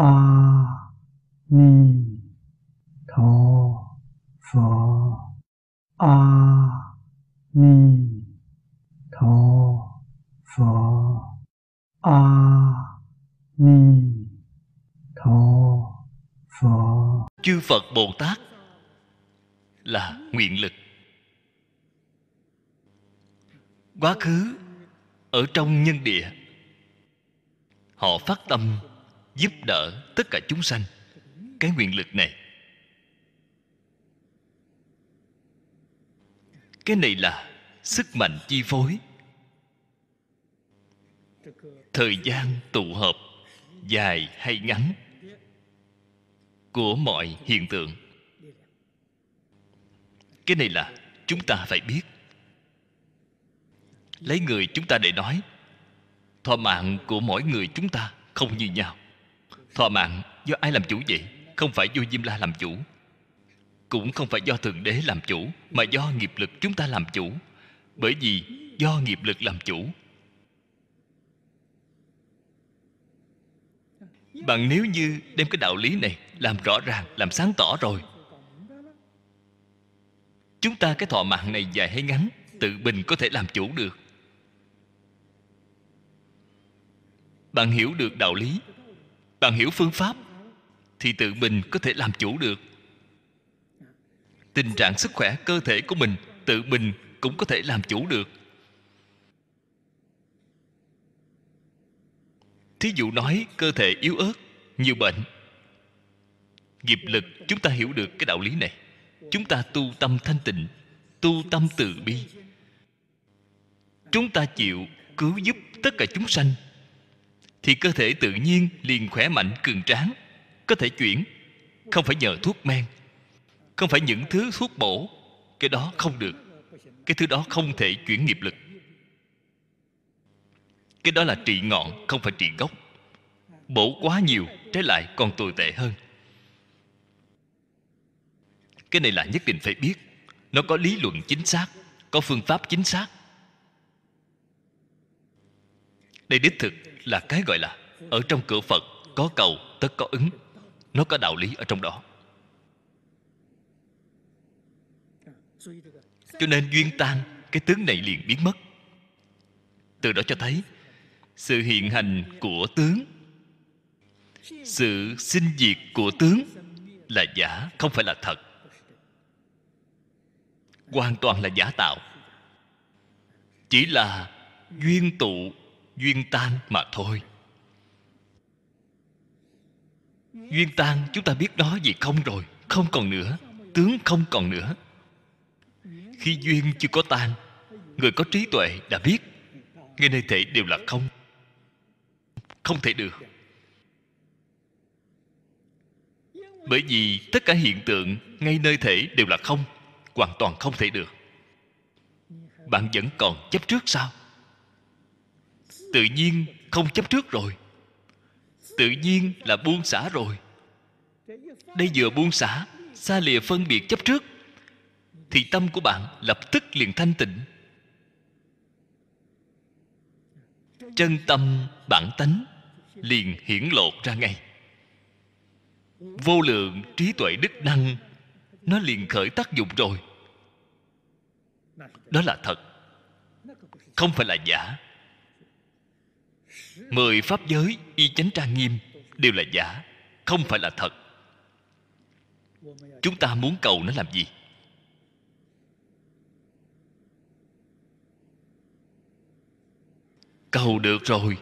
a ni tho pho a ni tho pho a ni tho pho chư phật bồ tát là nguyện lực. Quá khứ ở trong nhân địa, họ phát tâm giúp đỡ tất cả chúng sanh. Cái nguyện lực này. Cái này là sức mạnh chi phối. Thời gian tụ hợp dài hay ngắn của mọi hiện tượng. Cái này là chúng ta phải biết. Lấy người chúng ta để nói, thọ mạng của mỗi người chúng ta không như nhau thọ mạng, do ai làm chủ vậy? Không phải do diêm la làm chủ. Cũng không phải do thượng đế làm chủ, mà do nghiệp lực chúng ta làm chủ. Bởi vì do nghiệp lực làm chủ. Bạn nếu như đem cái đạo lý này làm rõ ràng, làm sáng tỏ rồi, chúng ta cái thọ mạng này dài hay ngắn, tự mình có thể làm chủ được. Bạn hiểu được đạo lý bạn hiểu phương pháp, thì tự mình có thể làm chủ được. Tình trạng sức khỏe cơ thể của mình tự mình cũng có thể làm chủ được. Thí dụ nói cơ thể yếu ớt, nhiều bệnh. Nghiệp lực, chúng ta hiểu được cái đạo lý này. Chúng ta tu tâm thanh tịnh, tu tâm từ bi. Chúng ta chịu cứu giúp tất cả chúng sanh thì cơ thể tự nhiên liền khỏe mạnh, cường tráng. Có thể chuyển, không phải nhờ thuốc men, không phải những thứ thuốc bổ. Cái đó không được. Cái thứ đó không thể chuyển nghiệp lực. Cái đó là trị ngọn, không phải trị gốc. Bổ quá nhiều, trái lại còn tồi tệ hơn. Cái này là nhất định phải biết. Nó có lý luận chính xác, có phương pháp chính xác. Đây đích thực là cái gọi là, ở trong cửa phật có cầu, tất có ứng. Nó có đạo lý ở trong đó. Cho nên duyên tan, cái tướng này liền biến mất. Từ đó cho thấy, sự hiện hành của tướng, sự sinh diệt của tướng là giả, không phải là thật. Hoàn toàn là giả tạo. Chỉ là duyên tụ duyên tan mà thôi. Duyên tan, chúng ta biết đó gì không rồi, không còn nữa, tướng không còn nữa. Khi duyên chưa có tan, người có trí tuệ đã biết ngay nơi thể đều là không không thể được. Bởi vì tất cả hiện tượng ngay nơi thể đều là không, hoàn toàn không thể được. Bạn vẫn còn chấp trước sao? Tự nhiên không chấp trước rồi. Tự nhiên là buông xả rồi. Đây vừa buông xả, xa lìa phân biệt chấp trước, thì tâm của bạn lập tức liền thanh tịnh. Chân tâm bản tánh liền hiển lộ ra ngay. Vô lượng trí tuệ đức năng, nó liền khởi tác dụng rồi. Đó là thật, không phải là giả mười pháp giới y chánh trang nghiêm đều là giả, không phải là thật. Chúng ta muốn cầu nó làm gì? Cầu được rồi.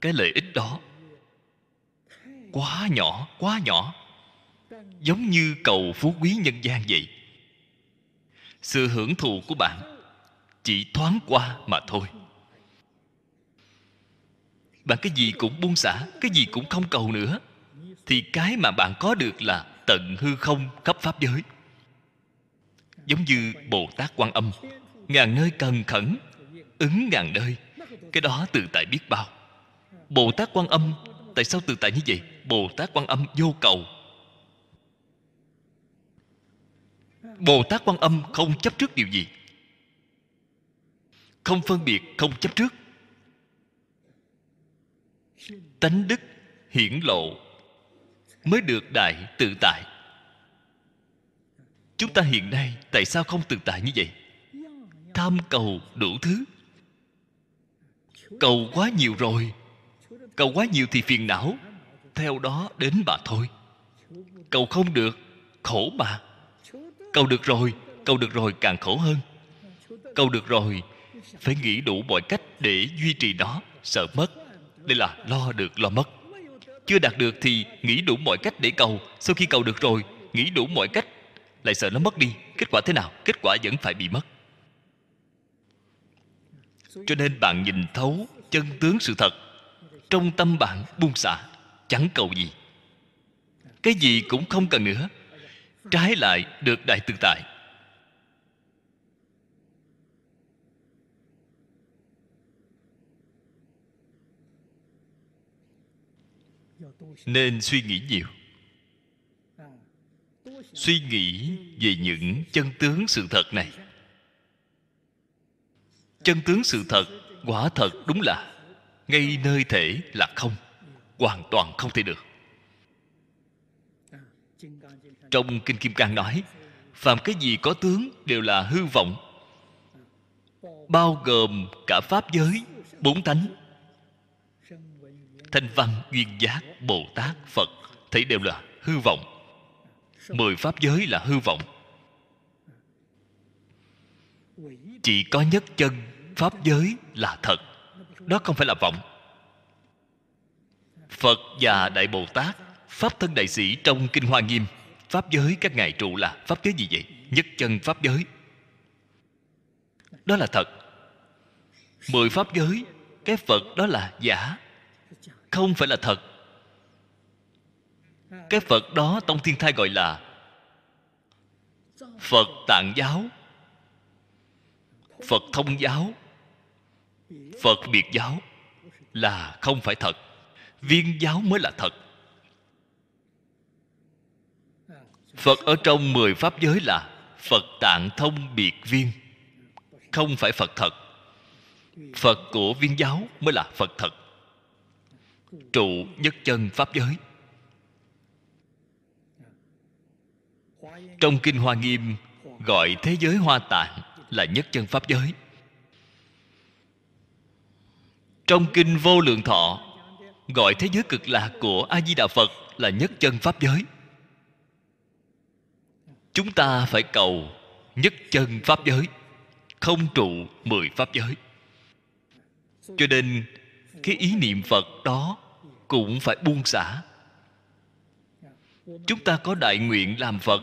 Cái lợi ích đó quá nhỏ quá nhỏ. Giống như cầu phú quý nhân gian vậy. Sự hưởng thụ của bạn chỉ thoáng qua mà thôi. Bạn cái gì cũng buông xả, cái gì cũng không cầu nữa, thì cái mà bạn có được là tận hư không khắp pháp giới. Giống như bồ tát quan âm, ngàn nơi cần khẩn, ứng ngàn nơi, cái đó tự tại biết bao. Bồ tát quan âm, tại sao tự tại như vậy? Bồ tát quan âm vô cầu. Bồ tát quan âm không chấp trước điều gì không phân biệt, không chấp trước. Tánh đức hiển lộ mới được đại tự tại. Chúng ta hiện nay tại sao không tự tại như vậy? Tham cầu đủ thứ. Cầu quá nhiều rồi. Cầu quá nhiều thì phiền não. Theo đó đến mà thôi. Cầu không được, khổ mà. Cầu được rồi, cầu được rồi càng khổ hơn. Cầu được rồi phải nghĩ đủ mọi cách để duy trì nó. Sợ mất. Đây là lo được, lo mất. Chưa đạt được thì nghĩ đủ mọi cách để cầu. Sau khi cầu được rồi, nghĩ đủ mọi cách, lại sợ nó mất đi. Kết quả thế nào? Kết quả vẫn phải bị mất. Cho nên bạn nhìn thấu chân tướng sự thật. Trong tâm bạn buông xả, chẳng cầu gì. Cái gì cũng không cần nữa. Trái lại được đại tự tại nên suy nghĩ nhiều. Suy nghĩ về những chân tướng sự thật này. Chân tướng sự thật quả thật đúng là ngay nơi thể là không, hoàn toàn không thể được. Trong kinh kim cang nói, phàm cái gì có tướng đều là hư vọng, bao gồm cả pháp giới, bốn tánh thanh văn duyên giác bồ tát phật, thấy đều là hư vọng. Mười pháp giới là hư vọng. Chỉ có nhất chân, pháp giới là thật. Đó không phải là vọng. Phật và đại bồ tát, pháp thân đại sĩ trong kinh hoa nghiêm, pháp giới các ngài trụ là pháp giới gì vậy? Nhất chân, pháp giới. Đó là thật. Mười pháp giới, cái phật đó là giả không phải là thật. Cái phật đó tông thiên thai gọi là phật tạng giáo, phật thông giáo, phật biệt giáo là không phải thật. Viên giáo mới là thật. Phật ở trong mười pháp giới là phật tạng thông biệt viên. Không phải phật thật. Phật của viên giáo mới là phật thật trụ nhất chân pháp giới. Trong kinh hoa nghiêm, gọi thế giới hoa tạng là nhất chân pháp giới. Trong kinh vô lượng thọ, gọi thế giới cực lạc của a di đà phật là nhất chân pháp giới. Chúng ta phải cầu nhất chân pháp giới, không trụ mười pháp giới. Cho nên cái ý niệm phật đó cũng phải buông xả. Chúng ta có đại nguyện làm phật,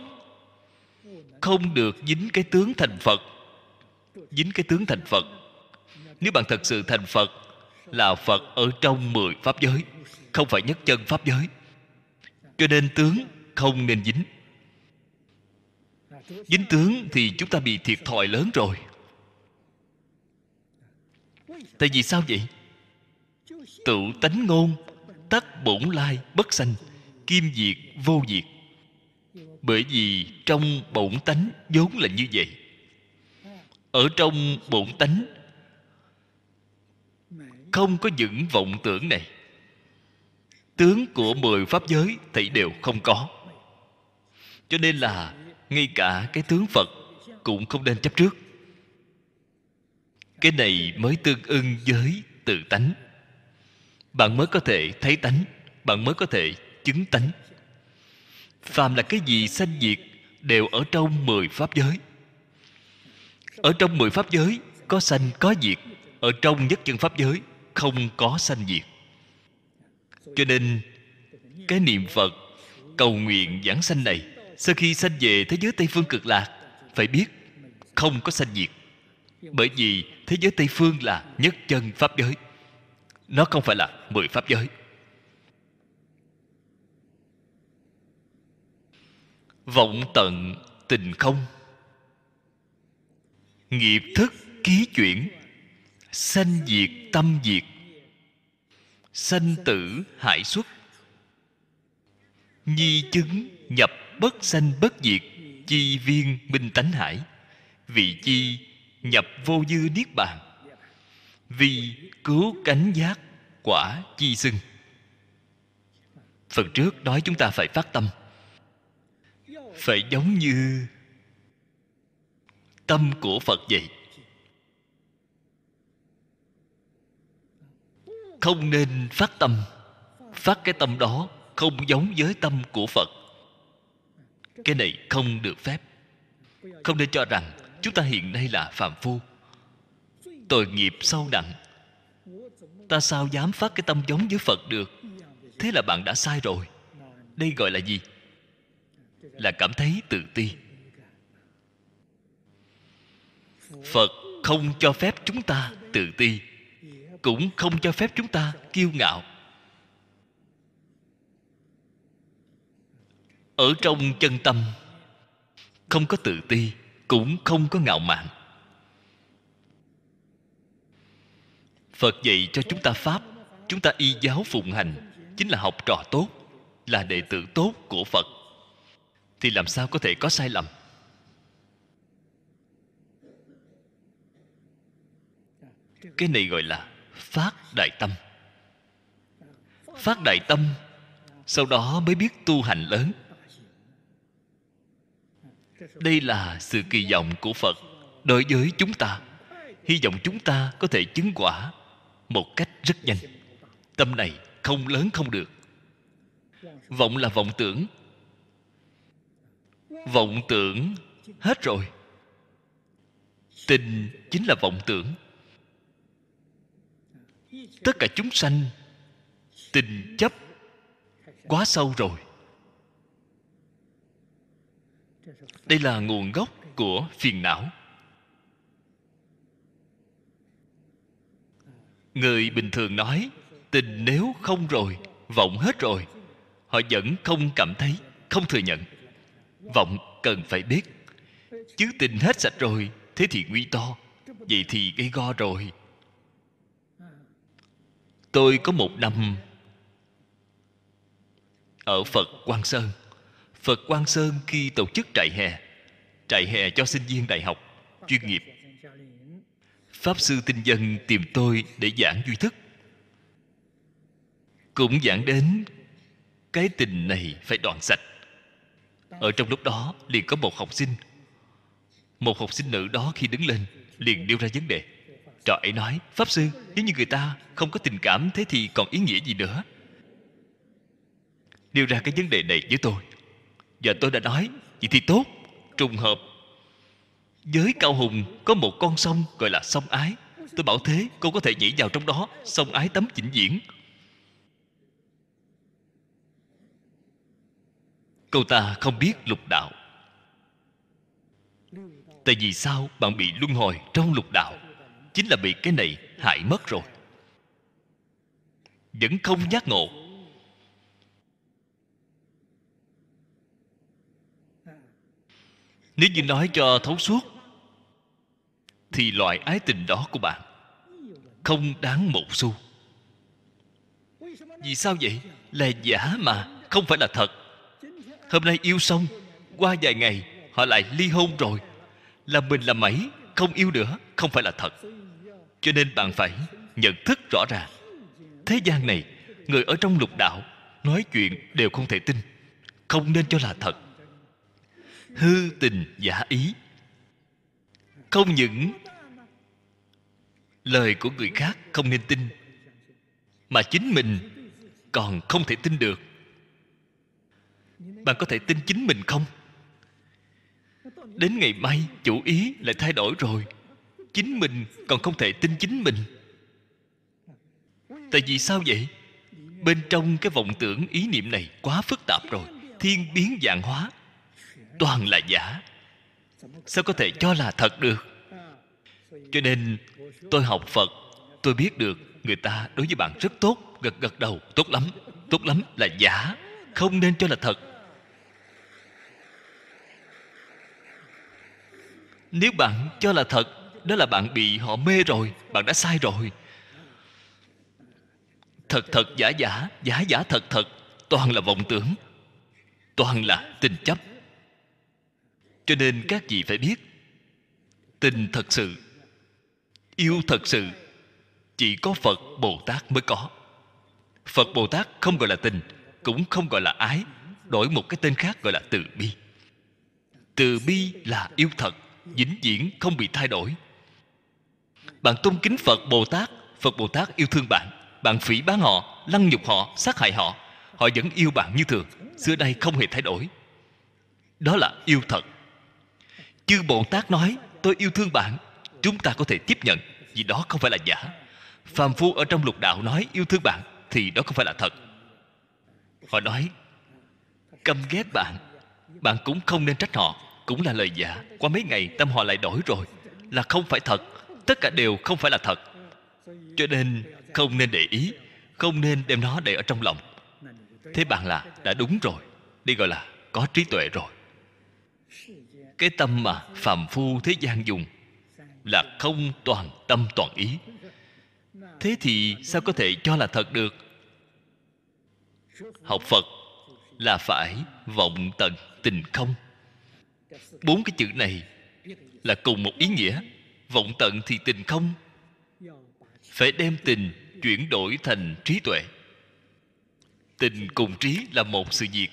không được dính cái tướng thành phật, dính cái tướng thành phật. Nếu bạn thật sự thành phật, là phật ở trong mười pháp giới, không phải nhất chân pháp giới. Cho nên tướng không nên dính. Dính tướng thì chúng ta bị thiệt thòi lớn rồi. Tại vì sao vậy? Tự tánh ngôn, tắc bổn lai bất sanh, kim diệt vô diệt. Bởi vì trong bổn tánh vốn là như vậy. Ở trong bổn tánh, không có những vọng tưởng này. Tướng của mười pháp giới thì đều không có. Cho nên là ngay cả cái tướng phật cũng không nên chấp trước. Cái này mới tương ưng với tự tánh bạn mới có thể thấy tánh. Bạn mới có thể chứng tánh. Phàm là cái gì sanh diệt đều ở trong mười pháp giới. Ở trong mười pháp giới, có sanh, có diệt. Ở trong nhất chân pháp giới, không có sanh diệt. Cho nên, cái niệm phật cầu nguyện giảng sanh này, sau khi sanh về thế giới tây phương cực lạc, phải biết không có sanh diệt. Bởi vì thế giới tây phương là nhất chân pháp giới nó không phải là mười pháp giới. Vọng tận tình không. Nghiệp thức ký chuyển. Sanh diệt tâm diệt. Sanh tử hại xuất. Nhi chứng nhập bất sanh bất diệt. Chi viên minh tánh hải. Vị chi nhập vô dư niết bàn vì cứu cánh giác quả chi xưng. Phần trước nói chúng ta phải phát tâm, phải giống như tâm của phật vậy. Không nên phát tâm, phát cái tâm đó không giống với tâm của phật. Cái này không được phép. Không nên cho rằng chúng ta hiện nay là phạm phu tội nghiệp sâu nặng ta sao dám phát cái tâm giống với phật được? Thế là bạn đã sai rồi. Đây gọi là gì? Là cảm thấy tự ti. Phật không cho phép chúng ta tự ti, cũng không cho phép chúng ta kiêu ngạo. Ở trong chân tâm, không có tự ti, cũng không có ngạo mạn. Phật dạy cho chúng ta pháp, chúng ta y giáo phụng hành, chính là học trò tốt, là đệ tử tốt của phật. Thì làm sao có thể có sai lầm? Cái này gọi là phát đại tâm. Phát đại tâm, sau đó mới biết tu hành lớn. Đây là sự kỳ vọng của phật đối với chúng ta. Hy vọng chúng ta có thể chứng quả một cách rất nhanh. Tâm này không lớn không được. Vọng là vọng tưởng. Vọng tưởng hết rồi. Tình chính là vọng tưởng. Tất cả chúng sanh, tình chấp quá sâu rồi. Đây là nguồn gốc của phiền não. Người bình thường nói, tình nếu không rồi, vọng hết rồi. Họ vẫn không cảm thấy, không thừa nhận. Vọng cần phải biết, chứ tình hết sạch rồi, thế thì nguy to, vậy thì gây go rồi. Tôi có một năm ở phật quang sơn. Phật quang sơn khi tổ chức trại hè trại hè cho sinh viên đại học chuyên nghiệp pháp sư tinh dân tìm tôi để giảng duy thức. Cũng giảng đến, cái tình này phải đoạn sạch. Ở trong lúc đó liền có một học sinh. Một học sinh nữ đó khi đứng lên, liền nêu ra vấn đề. Trò ấy nói, pháp sư, nếu như người ta không có tình cảm, thế thì còn ý nghĩa gì nữa? Nêu ra cái vấn đề này với tôi. Và tôi đã nói, vậy thì tốt, trùng hợp giới cao hùng có một con sông gọi là sông ái. Tôi bảo thế, cô có thể nhảy vào trong đó. Sông ái tắm chỉnh diễn câu ta không biết lục đạo. Tại vì sao bạn bị luân hồi trong lục đạo? Chính là bị cái này hại mất rồi. Vẫn không giác ngộ. Nếu như nói cho thấu suốt thì loại ái tình đó của bạn không đáng một xu. Vì sao vậy? Là giả mà, không phải là thật. Hôm nay yêu xong, qua vài ngày, họ lại ly hôn rồi. Là mình là mấy không yêu nữa, không phải là thật. Cho nên bạn phải nhận thức rõ ràng. Thế gian này, người ở trong lục đạo, nói chuyện đều không thể tin. Không nên cho là thật. Hư tình giả ý không những lời của người khác không nên tin, mà chính mình còn không thể tin được. Bạn có thể tin chính mình không? Đến ngày mai, chủ ý lại thay đổi rồi. Chính mình còn không thể tin chính mình. Tại vì sao vậy? Bên trong cái vọng tưởng ý niệm này quá phức tạp rồi. Thiên biến dạng hóa. Toàn là giả sao có thể cho là thật được? Cho nên, tôi học phật, tôi biết được người ta đối với bạn rất tốt, gật gật đầu, tốt lắm tốt lắm là giả, không nên cho là thật. Nếu bạn cho là thật, đó là bạn bị họ mê rồi, bạn đã sai rồi. Thật thật giả giả giả giả thật thật, toàn là vọng tưởng, toàn là tình chấp cho nên các vị phải biết, tình thật sự, yêu thật sự, chỉ có phật bồ tát mới có. Phật bồ tát không gọi là tình, cũng không gọi là ái, đổi một cái tên khác gọi là từ bi. Từ bi là yêu thật, vĩnh viễn không bị thay đổi. Bạn tôn kính phật bồ tát, phật bồ tát yêu thương bạn bạn phỉ bán họ, lăng nhục họ, sát hại họ họ vẫn yêu bạn như thường, xưa đây không hề thay đổi. Đó là yêu thật chư bồ tát nói, tôi yêu thương bạn, chúng ta có thể tiếp nhận, vì đó không phải là giả. Phàm phu ở trong lục đạo nói yêu thương bạn, thì đó không phải là thật. Họ nói, căm ghét bạn bạn cũng không nên trách họ, cũng là lời giả. Qua mấy ngày, tâm họ lại đổi rồi, là không phải thật, tất cả đều không phải là thật. Cho nên, không nên để ý, không nên đem nó để ở trong lòng. Thế bạn là, đã đúng rồi, đi gọi là có trí tuệ rồi cái tâm mà phàm phu thế gian dùng là không toàn tâm toàn ý. Thế thì sao có thể cho là thật được? Học phật là phải vọng tận tình không? Bốn cái chữ này là cùng một ý nghĩa, vọng tận thì tình không? Phải đem tình chuyển đổi thành trí tuệ. Tình cùng trí là một sự việc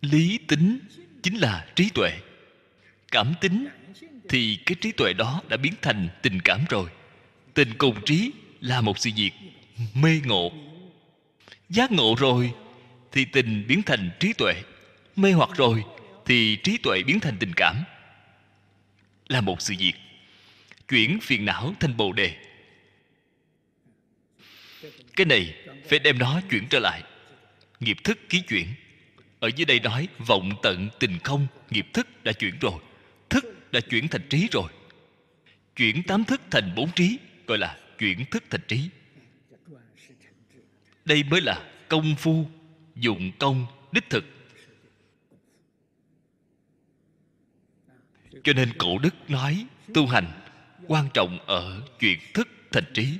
lý tính chính là trí tuệ. Cảm tính thì cái trí tuệ đó đã biến thành tình cảm rồi. Tình cùng trí là một sự việc mê ngộ. Giác ngộ rồi thì tình biến thành trí tuệ. Mê hoặc rồi thì trí tuệ biến thành tình cảm. Là một sự việc. Chuyển phiền não thành bồ đề. Cái này phải đem nó chuyển trở lại. Nghiệp thức ký chuyển ở dưới đây nói, vọng tận tình không, nghiệp thức đã chuyển rồi, thức đã chuyển thành trí rồi. Chuyển tám thức thành bốn trí, gọi là chuyển thức thành trí. Đây mới là công phu, dụng công, đích thực. Cho nên cổ đức nói, tu hành quan trọng ở chuyển thức thành trí.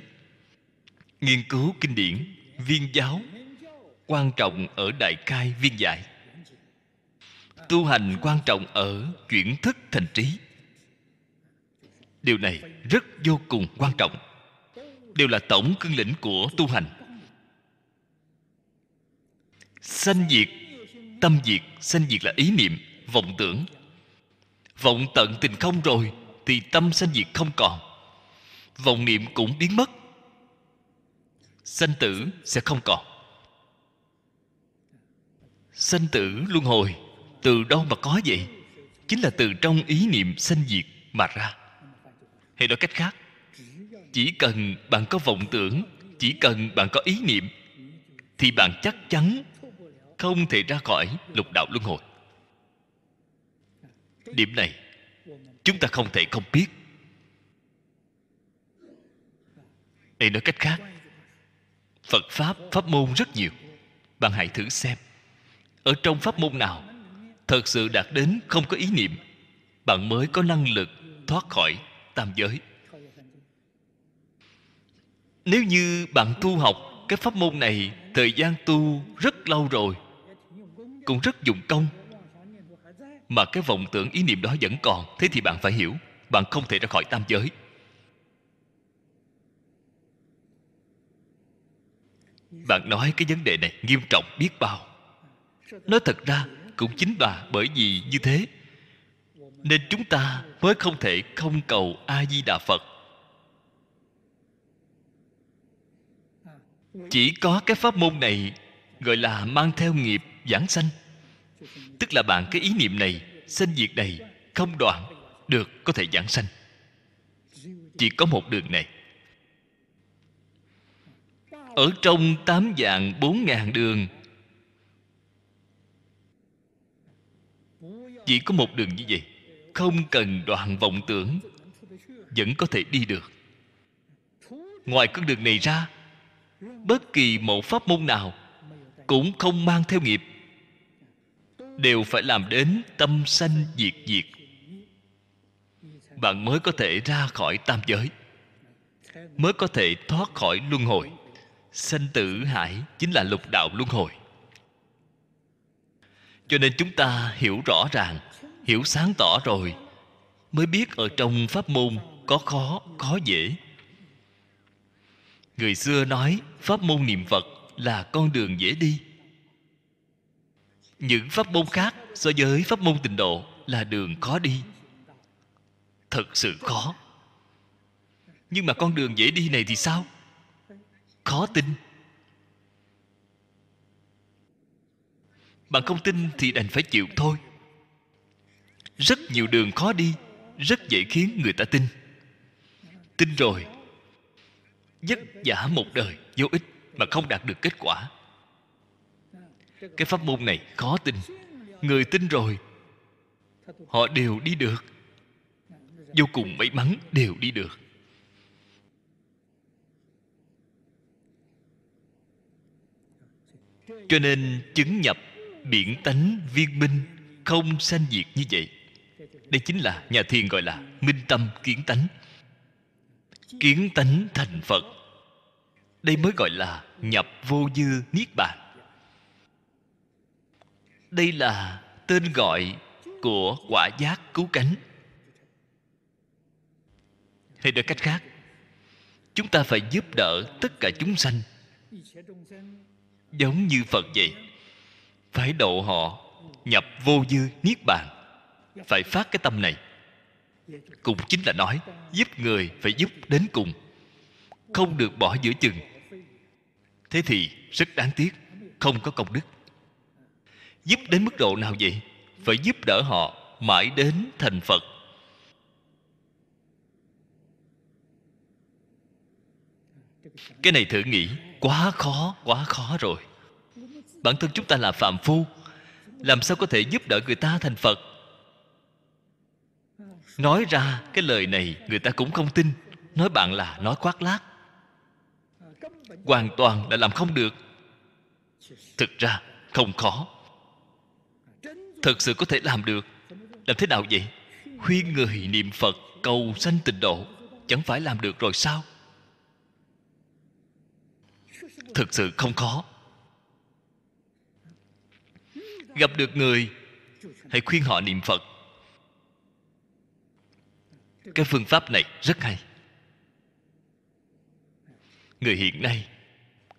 Nghiên cứu kinh điển, viên giáo, quan trọng ở đại cai viên giải tu hành quan trọng ở chuyển thức thành trí. Điều này rất vô cùng quan trọng. Đều là tổng cương lĩnh của tu hành. Sanh diệt, tâm diệt, sanh diệt là ý niệm, vọng tưởng. Vọng tận tình không rồi thì tâm sanh diệt không còn. Vọng niệm cũng biến mất. Sanh tử sẽ không còn. Sanh tử luân hồi từ đâu mà có vậy? Chính là từ trong ý niệm sanh diệt mà ra. Hay nói cách khác, chỉ cần bạn có vọng tưởng, chỉ cần bạn có ý niệm, thì bạn chắc chắn không thể ra khỏi lục đạo luân hồi. Điểm này, chúng ta không thể không biết. Hay nói cách khác, phật pháp pháp môn rất nhiều. Bạn hãy thử xem, ở trong pháp môn nào thật sự đạt đến không có ý niệm, bạn mới có năng lực thoát khỏi tam giới. Nếu như bạn tu học cái pháp môn này thời gian tu rất lâu rồi, cũng rất dụng công, mà cái vọng tưởng ý niệm đó vẫn còn, thế thì bạn phải hiểu, bạn không thể ra khỏi tam giới. Bạn nói cái vấn đề này nghiêm trọng biết bao. Nói thật ra cũng chính là bởi vì như thế. Nên chúng ta mới không thể không cầu a di đà phật. Chỉ có cái pháp môn này, gọi là mang theo nghiệp giảng sanh. Tức là bạn cái ý niệm này, sanh diệt này không đoạn được có thể giảng sanh. Chỉ có một đường này. Ở trong tám dạng bốn ngàn đường chỉ có một đường như vậy, không cần đoạn vọng tưởng, vẫn có thể đi được. Ngoài con đường này ra, bất kỳ một pháp môn nào cũng không mang theo nghiệp, đều phải làm đến tâm sanh diệt diệt. Bạn mới có thể ra khỏi tam giới, mới có thể thoát khỏi luân hồi. Sanh tử hải chính là lục đạo luân hồi cho nên chúng ta hiểu rõ ràng, hiểu sáng tỏ rồi, mới biết ở trong pháp môn có khó, có dễ. Người xưa nói pháp môn niệm phật là con đường dễ đi. Những pháp môn khác so với pháp môn tịnh độ là đường khó đi. Thật sự khó. Nhưng mà con đường dễ đi này thì sao? Khó tin. Bạn không tin thì đành phải chịu thôi. Rất nhiều đường khó đi, rất dễ khiến người ta tin. Tin rồi, vất vả một đời vô ích mà không đạt được kết quả. Cái pháp môn này khó tin. Người tin rồi, họ đều đi được. Vô cùng may mắn đều đi được. Cho nên chứng nhập biển tánh viên minh không sanh diệt như vậy. Đây chính là nhà thiền gọi là minh tâm kiến tánh. Kiến tánh thành phật. Đây mới gọi là nhập vô dư niết bàn. Đây là tên gọi của quả giác cứu cánh. Hay nói cách khác, chúng ta phải giúp đỡ tất cả chúng sanh. Giống như phật vậy phải độ họ nhập vô dư niết bàn. Phải phát cái tâm này. Cũng chính là nói, giúp người phải giúp đến cùng. Không được bỏ giữa chừng. Thế thì rất đáng tiếc, không có công đức. Giúp đến mức độ nào vậy? Phải giúp đỡ họ mãi đến thành phật. Cái này thử nghĩ, quá khó quá khó rồi bản thân chúng ta là phạm phu. Làm sao có thể giúp đỡ người ta thành phật? Nói ra cái lời này, người ta cũng không tin. Nói bạn là nói khoác lác. Hoàn toàn là làm không được. Thực ra, không khó. Thật sự có thể làm được. Làm thế nào vậy? Khuyên người niệm phật, cầu sanh tịnh độ. Chẳng phải làm được rồi sao? Thực sự không khó gặp được người, hãy khuyên họ niệm phật. Cái phương pháp này rất hay. Người hiện nay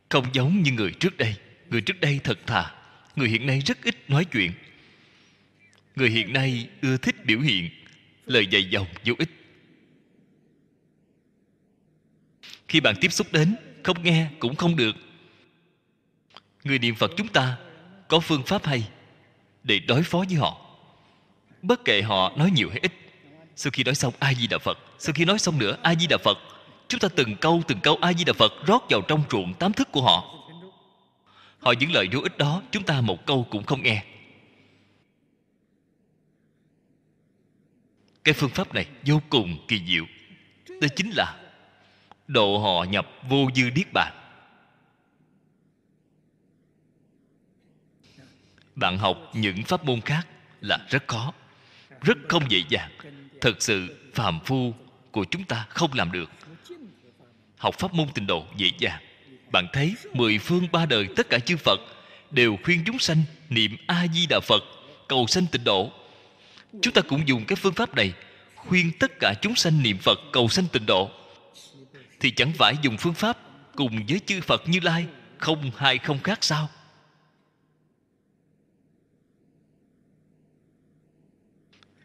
không giống như người trước đây. Người trước đây thật thà, người hiện nay rất ít nói chuyện. Người hiện nay ưa thích biểu hiện, lời dạy dòng vô ích. Khi bạn tiếp xúc đến, không nghe cũng không được. Người niệm phật chúng ta có phương pháp hay để đối phó với họ. Bất kể họ nói nhiều hay ít, sau khi nói xong a di đà phật, sau khi nói xong nữa a di đà phật, chúng ta từng câu từng câu a di đà phật rót vào trong ruộng tám thức của họ. Họ những lời vô ích đó, chúng ta một câu cũng không nghe. Cái phương pháp này vô cùng kỳ diệu. Đó chính là độ họ nhập vô dư niết bàn. Bạn học những pháp môn khác là rất khó, rất không dễ dàng. Thật sự phàm phu của chúng ta không làm được. Học pháp môn tịnh độ dễ dàng. Bạn thấy mười phương ba đời tất cả chư phật đều khuyên chúng sanh niệm a di đà phật, cầu sanh tịnh độ. Chúng ta cũng dùng cái phương pháp này khuyên tất cả chúng sanh niệm phật, cầu sanh tịnh độ. Thì chẳng phải dùng phương pháp cùng với chư phật như lai không hai không khác sao?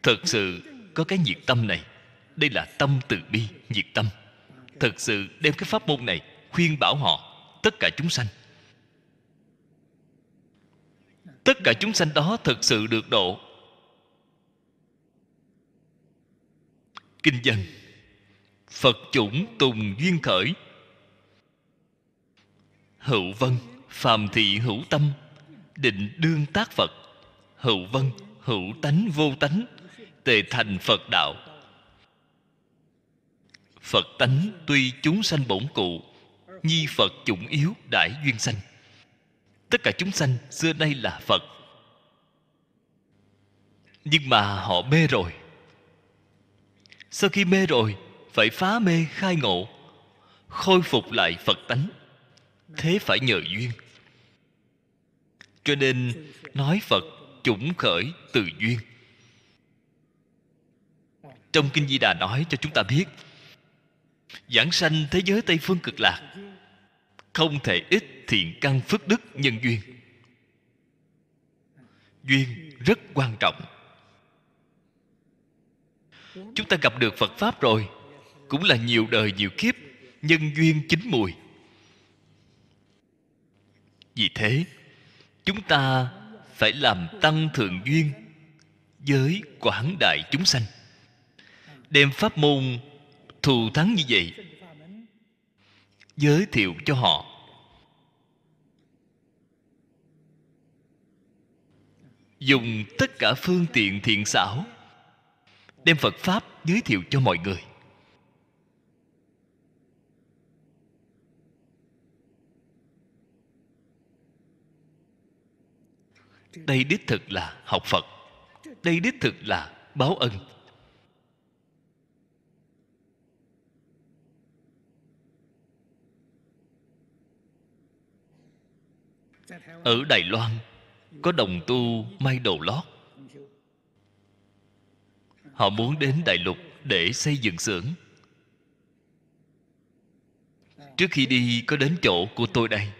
Thật sự có cái nhiệt tâm này. Đây là tâm từ bi, nhiệt tâm. Thật sự đem cái pháp môn này khuyên bảo họ, tất cả chúng sanh. Tất cả chúng sanh đó thật sự được độ. Kinh dân, phật chủng tùng duyên khởi. Hữu vân, phàm thị hữu tâm, định đương tác phật. Hữu vân, hữu tánh vô tánh tề thành phật đạo. Phật tánh tuy chúng sanh bổn cụ, nhi phật chủng yếu đại duyên sanh. Tất cả chúng sanh xưa nay là phật. Nhưng mà họ mê rồi. Sau khi mê rồi, phải phá mê khai ngộ, khôi phục lại phật tánh. Thế phải nhờ duyên. Cho nên nói phật chủng khởi từ duyên trong kinh di đà nói cho chúng ta biết, giảng sanh thế giới tây phương cực lạc, không thể ít thiện căn phước đức nhân duyên. Duyên rất quan trọng. Chúng ta gặp được phật pháp rồi, cũng là nhiều đời nhiều kiếp, nhân duyên chín mùi. Vì thế, chúng ta phải làm tăng thượng duyên với quảng đại chúng sanh đem pháp môn thù thắng như vậy. Giới thiệu cho họ. Dùng tất cả phương tiện thiện xảo, đem phật pháp giới thiệu cho mọi người. Đây đích thực là học phật. Đây đích thực là báo ân. Ở đài loan, có đồng tu may đồ lót. Họ muốn đến đại lục để xây dựng xưởng. Trước khi đi, có đến chỗ của tôi đây.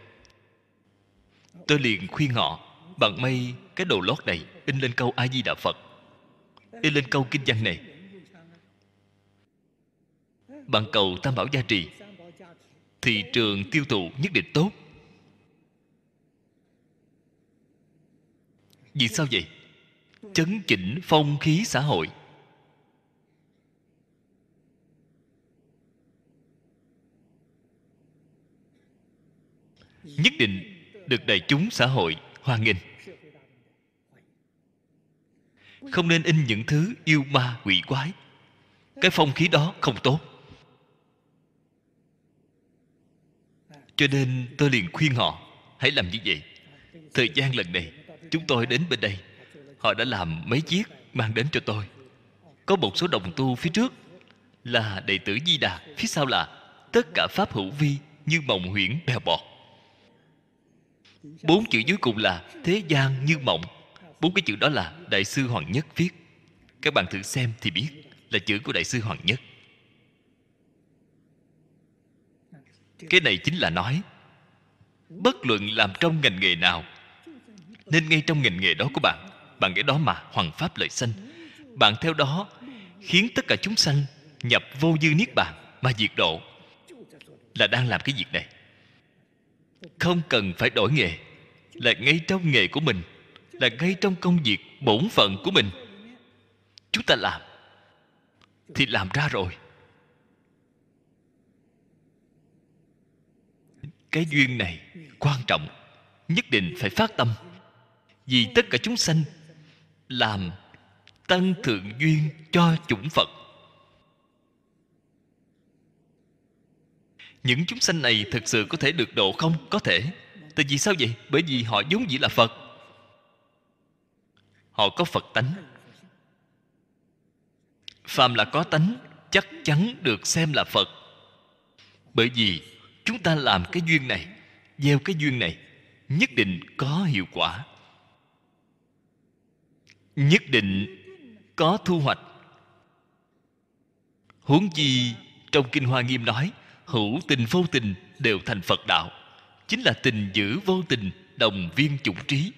Tôi liền khuyên họ bằng may cái đồ lót này in lên câu a di đà phật, in lên câu kinh văn này. Bằng cầu tam bảo gia trì thị trường tiêu thụ nhất định tốt. Vì sao vậy? Chấn chỉnh phong khí xã hội. Nhất định được đại chúng xã hội hoan nghênh. Không nên in những thứ yêu ma quỷ quái. Cái phong khí đó không tốt. Cho nên tôi liền khuyên họ, hãy làm như vậy. Thời gian lần này chúng tôi đến bên đây. Họ đã làm mấy chiếc mang đến cho tôi. Có một số đồng tu phía trước là đệ tử di đà, phía sau là tất cả pháp hữu vi như mộng huyễn bèo bọt. Bốn chữ dưới cùng là thế gian như mộng. Bốn cái chữ đó là đại sư hoàng nhất viết. Các bạn thử xem thì biết là chữ của đại sư hoàng nhất. Cái này chính là nói, bất luận làm trong ngành nghề nào nên ngay trong ngành nghề đó của bạn bạn nghĩ đó mà hoàng pháp lợi sanh. Bạn theo đó, khiến tất cả chúng sanh nhập vô dư niết bàn mà diệt độ. Là đang làm cái việc này. Không cần phải đổi nghề. Là ngay trong nghề của mình, là ngay trong công việc bổn phận của mình. Chúng ta làm, thì làm ra rồi. Cái duyên này quan trọng, nhất định phải phát tâm vì tất cả chúng sanh, làm tăng thượng duyên cho chủng phật. Những chúng sanh này thực sự có thể được độ không? Có thể. Tại vì sao vậy? Bởi vì họ vốn dĩ là phật. Họ có phật tánh. Phàm là có tánh, chắc chắn được xem là phật. Bởi vì chúng ta làm cái duyên này, gieo cái duyên này, nhất định có hiệu quả nhất định có thu hoạch. Huống chi trong kinh hoa nghiêm nói, hữu tình vô tình đều thành phật đạo. Chính là tình giữ vô tình, đồng viên chủng trí.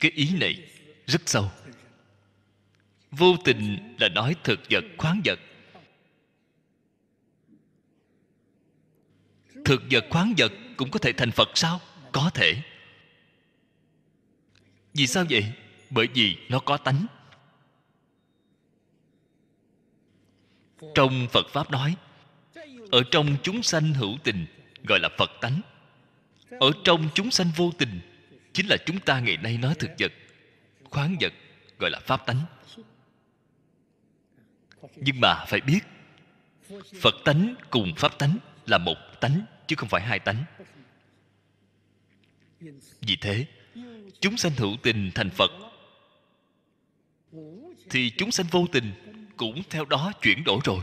Cái ý này rất sâu. Vô tình là nói thực vật, khoáng vật. Thực vật, khoáng vật cũng có thể thành phật sao? Có thể. Vì sao vậy? Bởi vì nó có tánh. Trong phật pháp nói, ở trong chúng sanh hữu tình, gọi là phật tánh. Ở trong chúng sanh vô tình, chính là chúng ta ngày nay nói thực vật, khoáng vật, gọi là pháp tánh. Nhưng mà phải biết, phật tánh cùng pháp tánh là một tánh, chứ không phải hai tánh vì thế, chúng sanh hữu tình thành phật, thì chúng sanh vô tình cũng theo đó chuyển đổi rồi.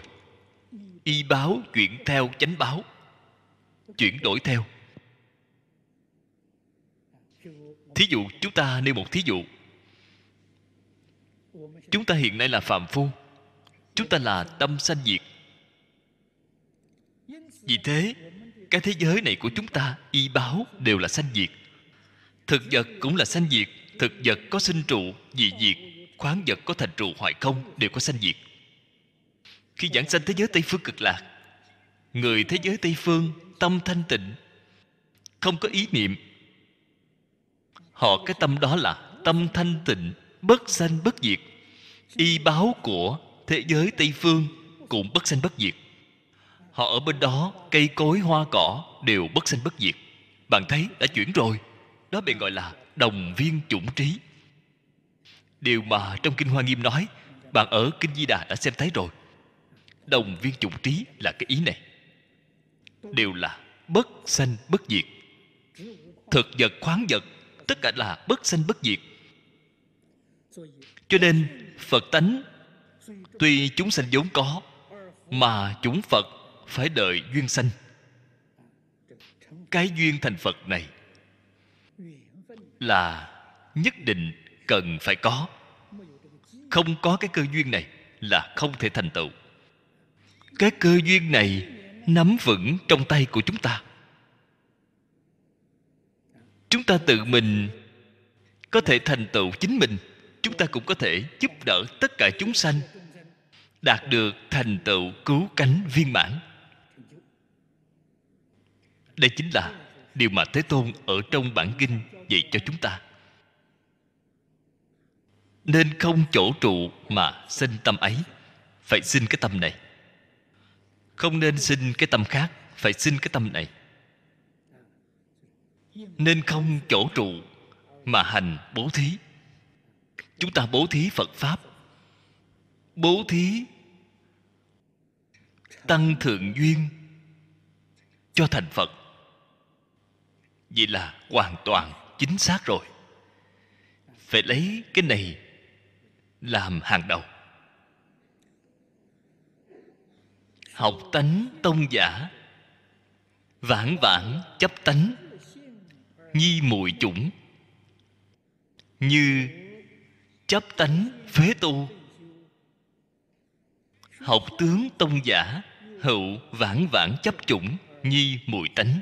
Y báo chuyển theo chánh báo, chuyển đổi theo. Thí dụ, chúng ta nêu một thí dụ. Chúng ta hiện nay là phạm phu, chúng ta là tâm sanh diệt. Vì thế, cái thế giới này của chúng ta, y báo đều là sanh diệt thực vật cũng là sanh diệt. Thực vật có sinh trụ dị diệt. Khoáng vật có thành trụ hoại không, đều có sanh diệt. Khi giảng sanh thế giới tây phương cực lạc, người thế giới tây phương tâm thanh tịnh, không có ý niệm. Họ cái tâm đó là tâm thanh tịnh, bất sanh bất diệt. Y báo của thế giới tây phương cũng bất sanh bất diệt. Họ ở bên đó, cây cối, hoa cỏ đều bất sanh bất diệt. Bạn thấy đã chuyển rồi đó bị gọi là đồng viên chủng trí. Điều mà trong kinh hoa nghiêm nói, bạn ở kinh di đà đã xem thấy rồi. Đồng viên chủng trí là cái ý này. Đều là bất sanh bất diệt. Thực vật khoáng vật, tất cả là bất sanh bất diệt. Cho nên, phật tánh, tuy chúng sanh vốn có, mà chúng phật phải đợi duyên sanh. Cái duyên thành phật này là nhất định cần phải có. Không có cái cơ duyên này là không thể thành tựu. Cái cơ duyên này nắm vững trong tay của chúng ta. Chúng ta tự mình có thể thành tựu chính mình. Chúng ta cũng có thể giúp đỡ tất cả chúng sanh, đạt được thành tựu cứu cánh viên mãn. Đây chính là điều mà thế tôn ở trong bản kinh về cho chúng ta? Nên không chỗ trụ mà sinh tâm ấy. Phải sinh cái tâm này. Không nên sinh cái tâm khác, phải sinh cái tâm này. Nên không chỗ trụ mà hành bố thí. Chúng ta bố thí phật pháp. Bố thí tăng thượng duyên cho thành phật. Vậy là hoàn toàn chính xác rồi. Phải lấy cái này làm hàng đầu. Học tánh tông giả vãn vãn chấp tánh, nhi mùi chủng. Như chấp tánh phế tu. Học tướng tông giả, hữu vãn vãn chấp chủng, nhi mùi tánh.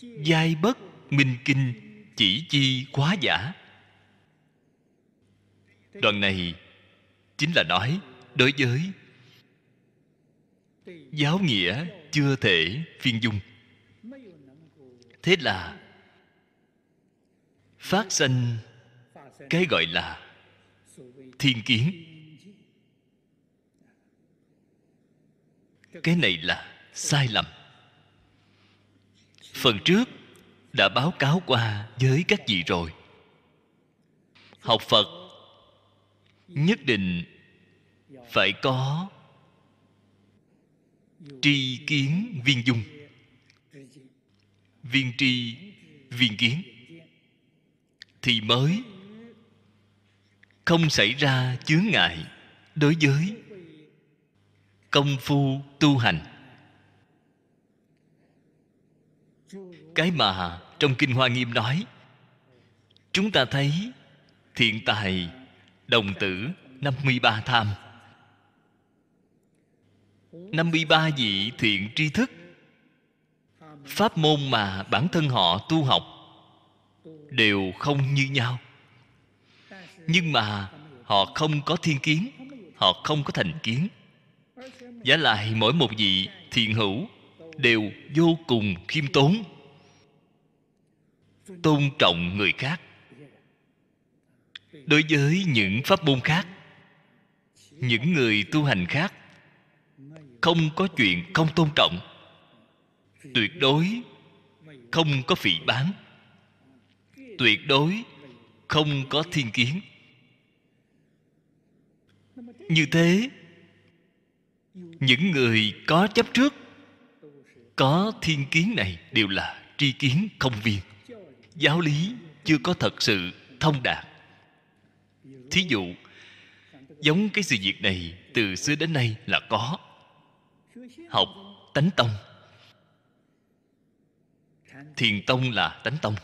Giai bất minh kinh chỉ chi quá giả. Đoạn này chính là nói đối với giáo nghĩa chưa thể phiên dung. Thế là phát sinh cái gọi là thiên kiến. Cái này là sai lầm. Phần trước đã báo cáo qua với các vị rồi. Học phật nhất định phải có tri kiến viên dung. Viên tri, viên kiến. Thì mới không xảy ra chướng ngại đối với công phu tu hành. Cái mà trong kinh hoa nghiêm nói, chúng ta thấy thiện tài đồng tử 53 tham. 53 vị thiện tri thức. Pháp môn mà bản thân họ tu học Đều không như nhau. Nhưng mà họ không có thiên kiến, Họ không có thành kiến. Giả lại mỗi một vị thiện hữu Đều vô cùng khiêm tốn, Tôn trọng người khác. Đối với những pháp môn khác, Những người tu hành khác, không có chuyện không tôn trọng, tuyệt đối không có phỉ bán tuyệt đối không có thiên kiến. Như thế, những người có chấp trước có thiên kiến này đều là tri kiến không viên. Giáo lý chưa có thật sự thông đạt. Thí dụ, giống cái sự việc này từ xưa đến nay là có. Học tánh tông. Thiền tông là tánh tông.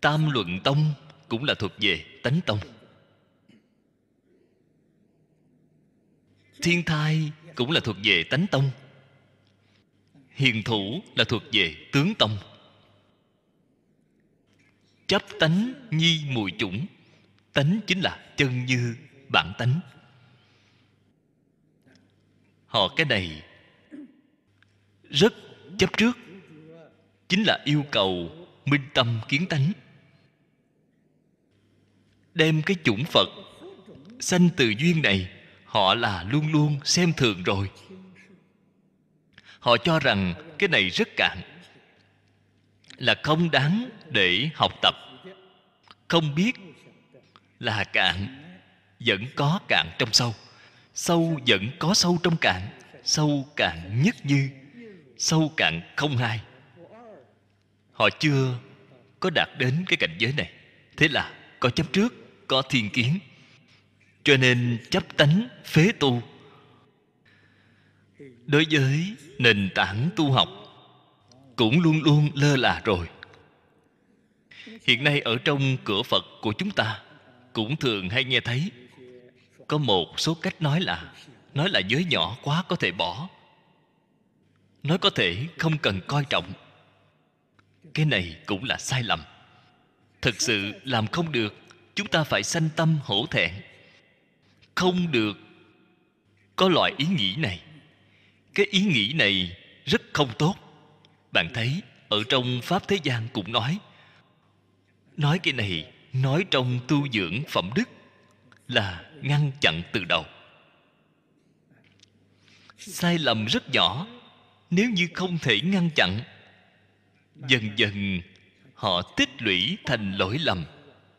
Tam luận tông cũng là thuộc về tánh tông. Thiên thai cũng là thuộc về tánh tông. Hiền thủ là thuộc về tướng tông. Chấp tánh nhi mùi chủng, tánh chính là chân như bản tánh. Họ cái này rất chấp trước, chính là yêu cầu minh tâm kiến tánh. Đem cái chủng phật sanh từ duyên này họ là luôn luôn xem thường rồi. Họ cho rằng cái này rất cạn. Là không đáng để học tập. Không biết là cạn vẫn có cạn trong sâu. Sâu vẫn có sâu trong cạn. Sâu cạn nhất như, sâu cạn không hai. Họ chưa có đạt đến cái cảnh giới này. Thế là có chấp trước, có thiên kiến cho nên chấp tánh phế tu. Đối với nền tảng tu học, cũng luôn luôn lơ là rồi. Hiện nay ở trong cửa phật của chúng ta, cũng thường hay nghe thấy, có một số cách nói là nói là giới nhỏ quá có thể bỏ. Nói có thể không cần coi trọng. Cái này cũng là sai lầm. Thực sự làm không được, chúng ta phải sanh tâm hổ thẹn không được có loại ý nghĩ này. Cái ý nghĩ này rất không tốt. Bạn thấy, ở trong pháp thế gian cũng nói nói cái này, nói trong tu dưỡng phẩm đức là ngăn chặn từ đầu. Sai lầm rất nhỏ, nếu như không thể ngăn chặn, dần dần họ tích lũy thành lỗi lầm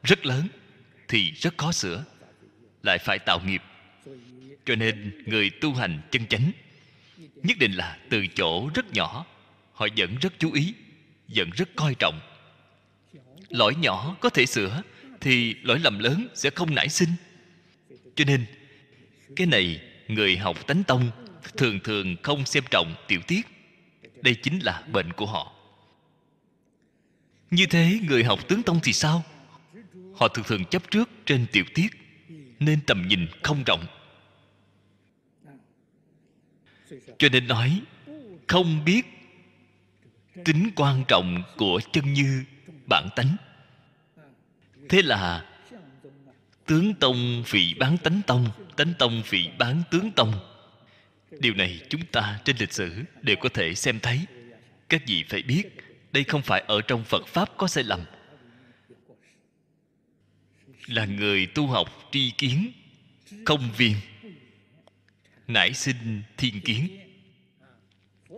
rất lớn thì rất khó sửa lại phải tạo nghiệp. Cho nên người tu hành chân chánh, nhất định là từ chỗ rất nhỏ, họ vẫn rất chú ý, vẫn rất coi trọng. Lỗi nhỏ có thể sửa, thì lỗi lầm lớn sẽ không nảy sinh. Cho nên, cái này người học tánh tông thường thường không xem trọng tiểu tiết. Đây chính là bệnh của họ. Như thế người học tướng tông thì sao? Họ thường thường chấp trước trên tiểu tiết nên tầm nhìn không rộng. Cho nên nói, không biết tính quan trọng của chân như bản tánh. Thế là tướng tông vị bán tánh tông tánh tông vị bán tướng tông. Điều này chúng ta trên lịch sử đều có thể xem thấy. Các vị phải biết, đây không phải ở trong phật pháp có sai lầm là người tu học tri kiến không viên. Nảy sinh thiên kiến.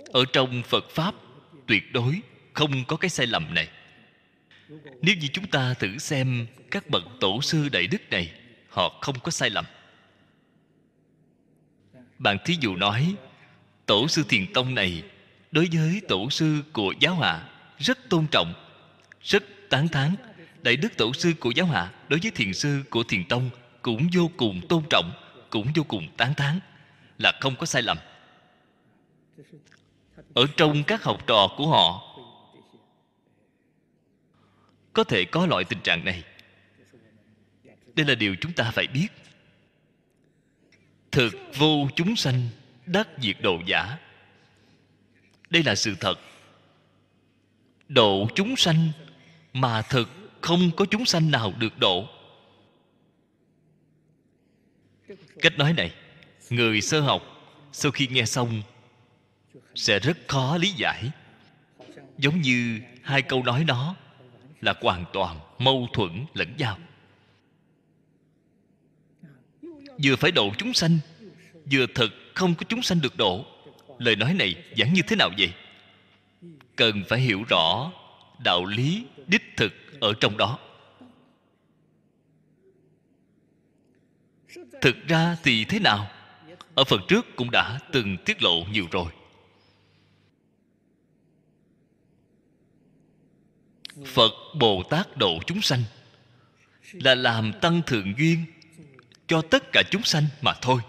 Ở trong phật pháp, tuyệt đối không có cái sai lầm này. Nếu như chúng ta thử xem các bậc tổ sư đại đức này, họ không có sai lầm. Bạn thí dụ nói, tổ sư thiền tông này đối với tổ sư của giáo hạ rất tôn trọng, rất tán thán đại đức tổ sư của giáo hạ đối với thiền sư của thiền tông cũng vô cùng tôn trọng, cũng vô cùng tán thán, là không có sai lầm. Ở trong các học trò của họ, có thể có loại tình trạng này. Đây là điều chúng ta phải biết. Thực vô chúng sanh đắc diệt độ giả. Đây là sự thật. Độ chúng sanh mà thực không có chúng sanh nào được độ. Cách nói này, người sơ học sau khi nghe xong sẽ rất khó lý giải. Giống như hai câu nói đó là hoàn toàn mâu thuẫn lẫn nhau. Vừa phải độ chúng sanh, vừa thật không có chúng sanh được độ. Lời nói này giảng như thế nào vậy? Cần phải hiểu rõ đạo lý đích thực ở trong đó. Thực ra thì thế nào? Ở phần trước cũng đã từng tiết lộ nhiều rồi. Phật bồ tát độ chúng sanh là làm tăng thượng duyên cho tất cả chúng sanh mà thôi.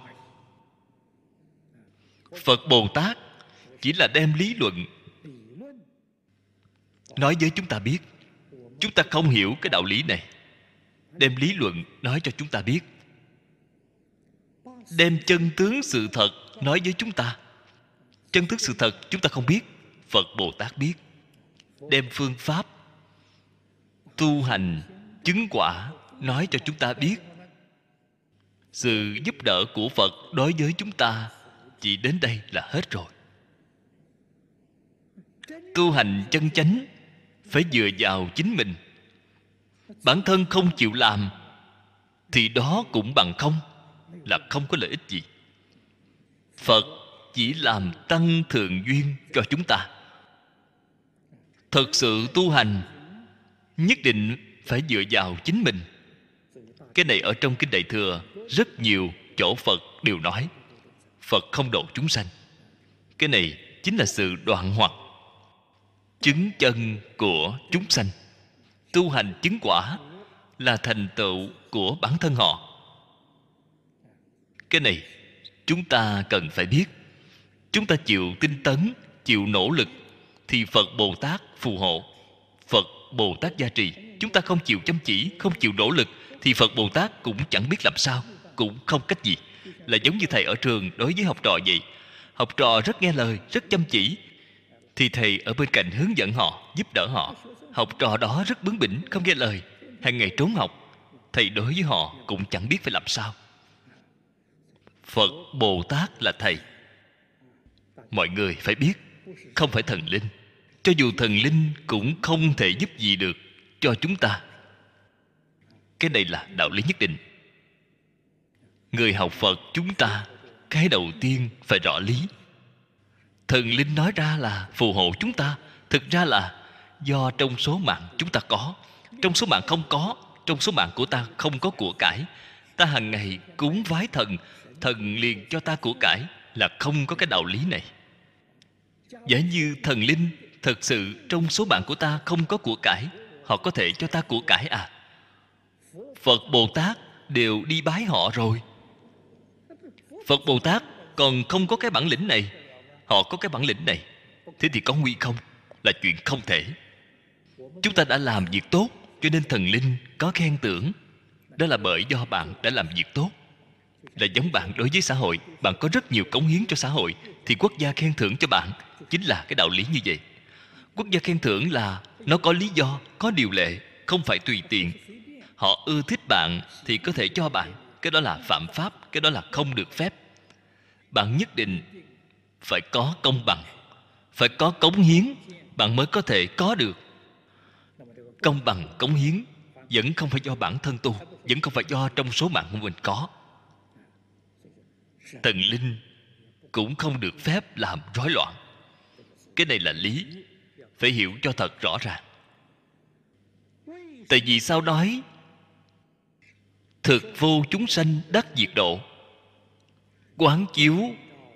Phật bồ tát chỉ là đem lý luận nói với chúng ta biết. Chúng ta không hiểu cái đạo lý này. Đem lý luận nói cho chúng ta biết. Đem chân tướng sự thật nói với chúng ta. Chân tướng sự thật chúng ta không biết. Phật bồ tát biết. Đem phương pháp tu hành, chứng quả nói cho chúng ta biết. Sự giúp đỡ của phật đối với chúng ta chỉ đến đây là hết rồi. Tu hành chân chánh phải dựa vào chính mình. Bản thân không chịu làm, thì đó cũng bằng không, là không có lợi ích gì. Phật chỉ làm tăng thượng duyên cho chúng ta. Thật sự tu hành, nhất định phải dựa vào chính mình. Cái này ở trong kinh đại thừa, rất nhiều chỗ phật đều nói. Phật không độ chúng sanh. Cái này chính là sự đoạn hoặc chứng chân của chúng sanh. Tu hành chứng quả là thành tựu của bản thân họ. Cái này chúng ta cần phải biết. Chúng ta chịu tinh tấn, chịu nỗ lực thì phật bồ tát phù hộ. Phật bồ tát gia trì, chúng ta không chịu chăm chỉ, không chịu nỗ lực thì phật bồ tát cũng chẳng biết làm sao, cũng không cách gì. Là giống như thầy ở trường đối với học trò vậy. Học trò rất nghe lời, rất chăm chỉ thì thầy ở bên cạnh hướng dẫn họ, giúp đỡ họ. Học trò đó rất bướng bỉnh, không nghe lời. Hàng ngày trốn học. Thầy đối với họ cũng chẳng biết phải làm sao. Phật bồ tát là thầy. Mọi người phải biết, không phải thần linh. Cho dù thần linh cũng không thể giúp gì được cho chúng ta. Cái này là đạo lý nhất định. Người học phật chúng ta, cái đầu tiên phải rõ lý thần linh nói ra là phù hộ chúng ta. Thực ra là do trong số mạng chúng ta có. Trong số mạng không có, trong số mạng của ta không có của cải. Ta hàng ngày cúng vái thần thần liền cho ta của cải là không có cái đạo lý này. Giả như thần linh thật sự trong số bạn của ta không có của cải, họ có thể cho ta của cải à? Phật bồ tát đều đi bái họ rồi. Phật bồ tát còn không có cái bản lĩnh này họ có cái bản lĩnh này. Thế thì có nguy không? Là chuyện không thể. Chúng ta đã làm việc tốt, cho nên thần linh có khen tưởng đó là bởi do bạn đã làm việc tốt. Là giống bạn đối với xã hội. Bạn có rất nhiều cống hiến cho xã hội. Thì quốc gia khen thưởng cho bạn chính là cái đạo lý như vậy. Quốc gia khen thưởng là nó có lý do, có điều lệ, không phải tùy tiện. Họ ưa thích bạn thì có thể cho bạn. Cái đó là phạm pháp, cái đó là không được phép. Bạn nhất định phải có công bằng, phải có cống hiến, bạn mới có thể có được. Công bằng, cống hiến vẫn không phải do bản thân tu vẫn không phải do trong số mạng của mình có. Thần linh cũng không được phép làm rối loạn. Cái này là lý, phải hiểu cho thật rõ ràng. Tại vì sao nói, thực vô chúng sanh đắc diệt độ, quán chiếu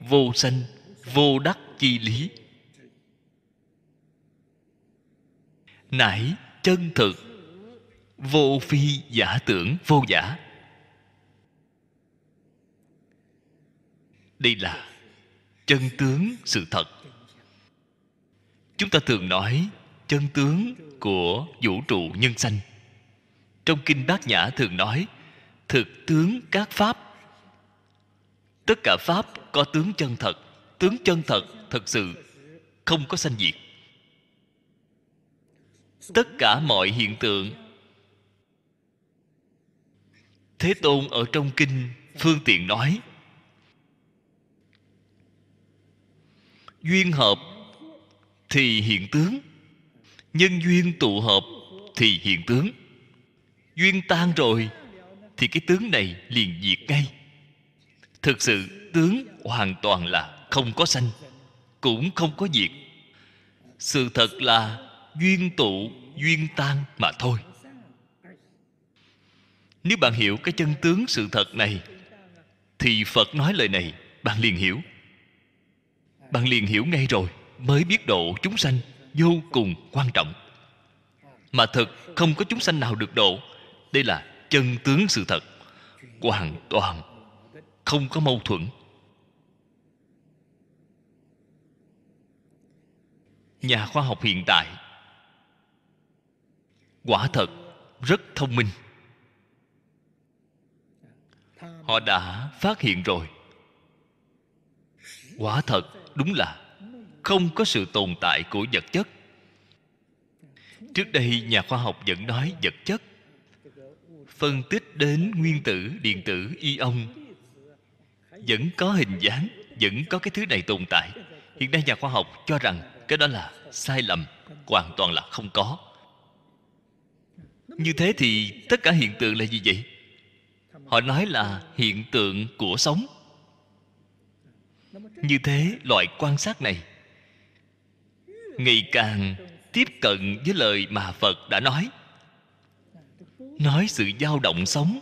vô sanh vô đắc chi lý. Nải chân thực, vô phi giả tưởng, vô giả. Đây là chân tướng sự thật. Chúng ta thường nói chân tướng của vũ trụ nhân sanh. Trong kinh bát nhã thường nói, thực tướng các pháp. Tất cả pháp có tướng chân thật tướng chân thật thật sự không có sanh diệt. Tất cả mọi hiện tượng thế tôn ở trong kinh phương tiện nói, duyên hợp thì hiện tướng nhân duyên tụ hợp thì hiện tướng. Duyên tan rồi thì cái tướng này liền diệt ngay. Thực sự tướng hoàn toàn là không có sanh, cũng không có diệt. Sự thật là duyên tụ, duyên tan mà thôi. Nếu bạn hiểu cái chân tướng sự thật này, thì phật nói lời này, bạn liền hiểu. Bạn liền hiểu ngay rồi, mới biết độ chúng sanh vô cùng quan trọng. Mà thật không có chúng sanh nào được độ, đây là chân tướng sự thật, hoàn toàn không có mâu thuẫn. Nhà khoa học hiện tại. Quả thật, rất thông minh. Họ đã phát hiện rồi. Quả thật, đúng là không có sự tồn tại của vật chất. Trước đây, nhà khoa học vẫn nói vật chất, phân tích đến nguyên tử, điện tử, ion. Vẫn có hình dáng, vẫn có cái thứ này tồn tại. Hiện nay nhà khoa học cho rằng cái đó là sai lầm, hoàn toàn là không có. Như thế thì tất cả hiện tượng là gì vậy? Họ nói là hiện tượng của sống. Như thế, loại quan sát này ngày càng tiếp cận với lời mà phật đã nói. Nói sự dao động sống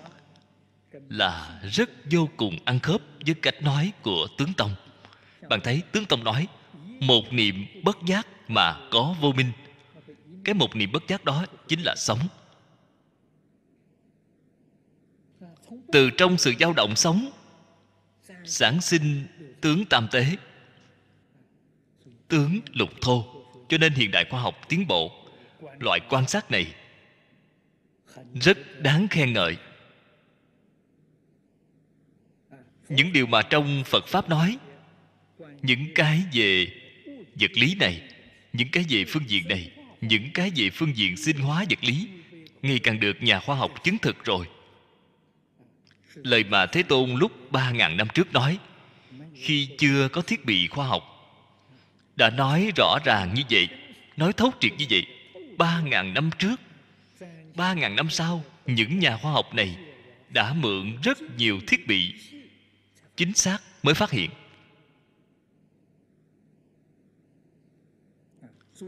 là rất vô cùng ăn khớp với cách nói của tướng tông. Bạn thấy tướng tông nói một niệm bất giác mà có vô minh. Cái một niệm bất giác đó chính là sống. Từ trong sự dao động sống, sản sinh tướng tam tế, tướng lục thô. Cho nên hiện đại khoa học tiến bộ, loại quan sát này rất đáng khen ngợi. Những điều mà trong phật pháp nói, những cái về vật lý này, những cái về phương diện này, những cái về phương diện sinh hóa vật lý, ngày càng được nhà khoa học chứng thực rồi. Lời mà thế tôn lúc ba ngàn năm trước nói, khi chưa có thiết bị khoa học, đã nói rõ ràng như vậy, nói thấu triệt như vậy, ba ngàn năm trước, ba ngàn năm sau, những nhà khoa học này đã mượn rất nhiều thiết bị chính xác mới phát hiện.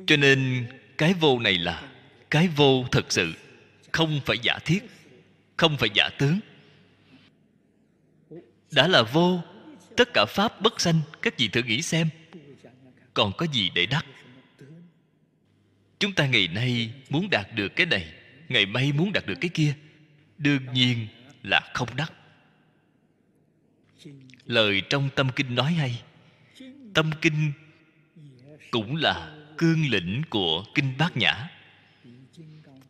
Cho nên, cái vô này là, cái vô thật sự. Không phải giả thiết, không phải giả tướng. Đã là vô, tất cả pháp bất sanh, các vị thử nghĩ xem, còn có gì để đắc? Chúng ta ngày nay muốn đạt được cái này, ngày mai muốn đạt được cái kia, đương nhiên là không đắc. Lời trong tâm kinh nói hay, tâm kinh cũng là cương lĩnh của kinh bát nhã.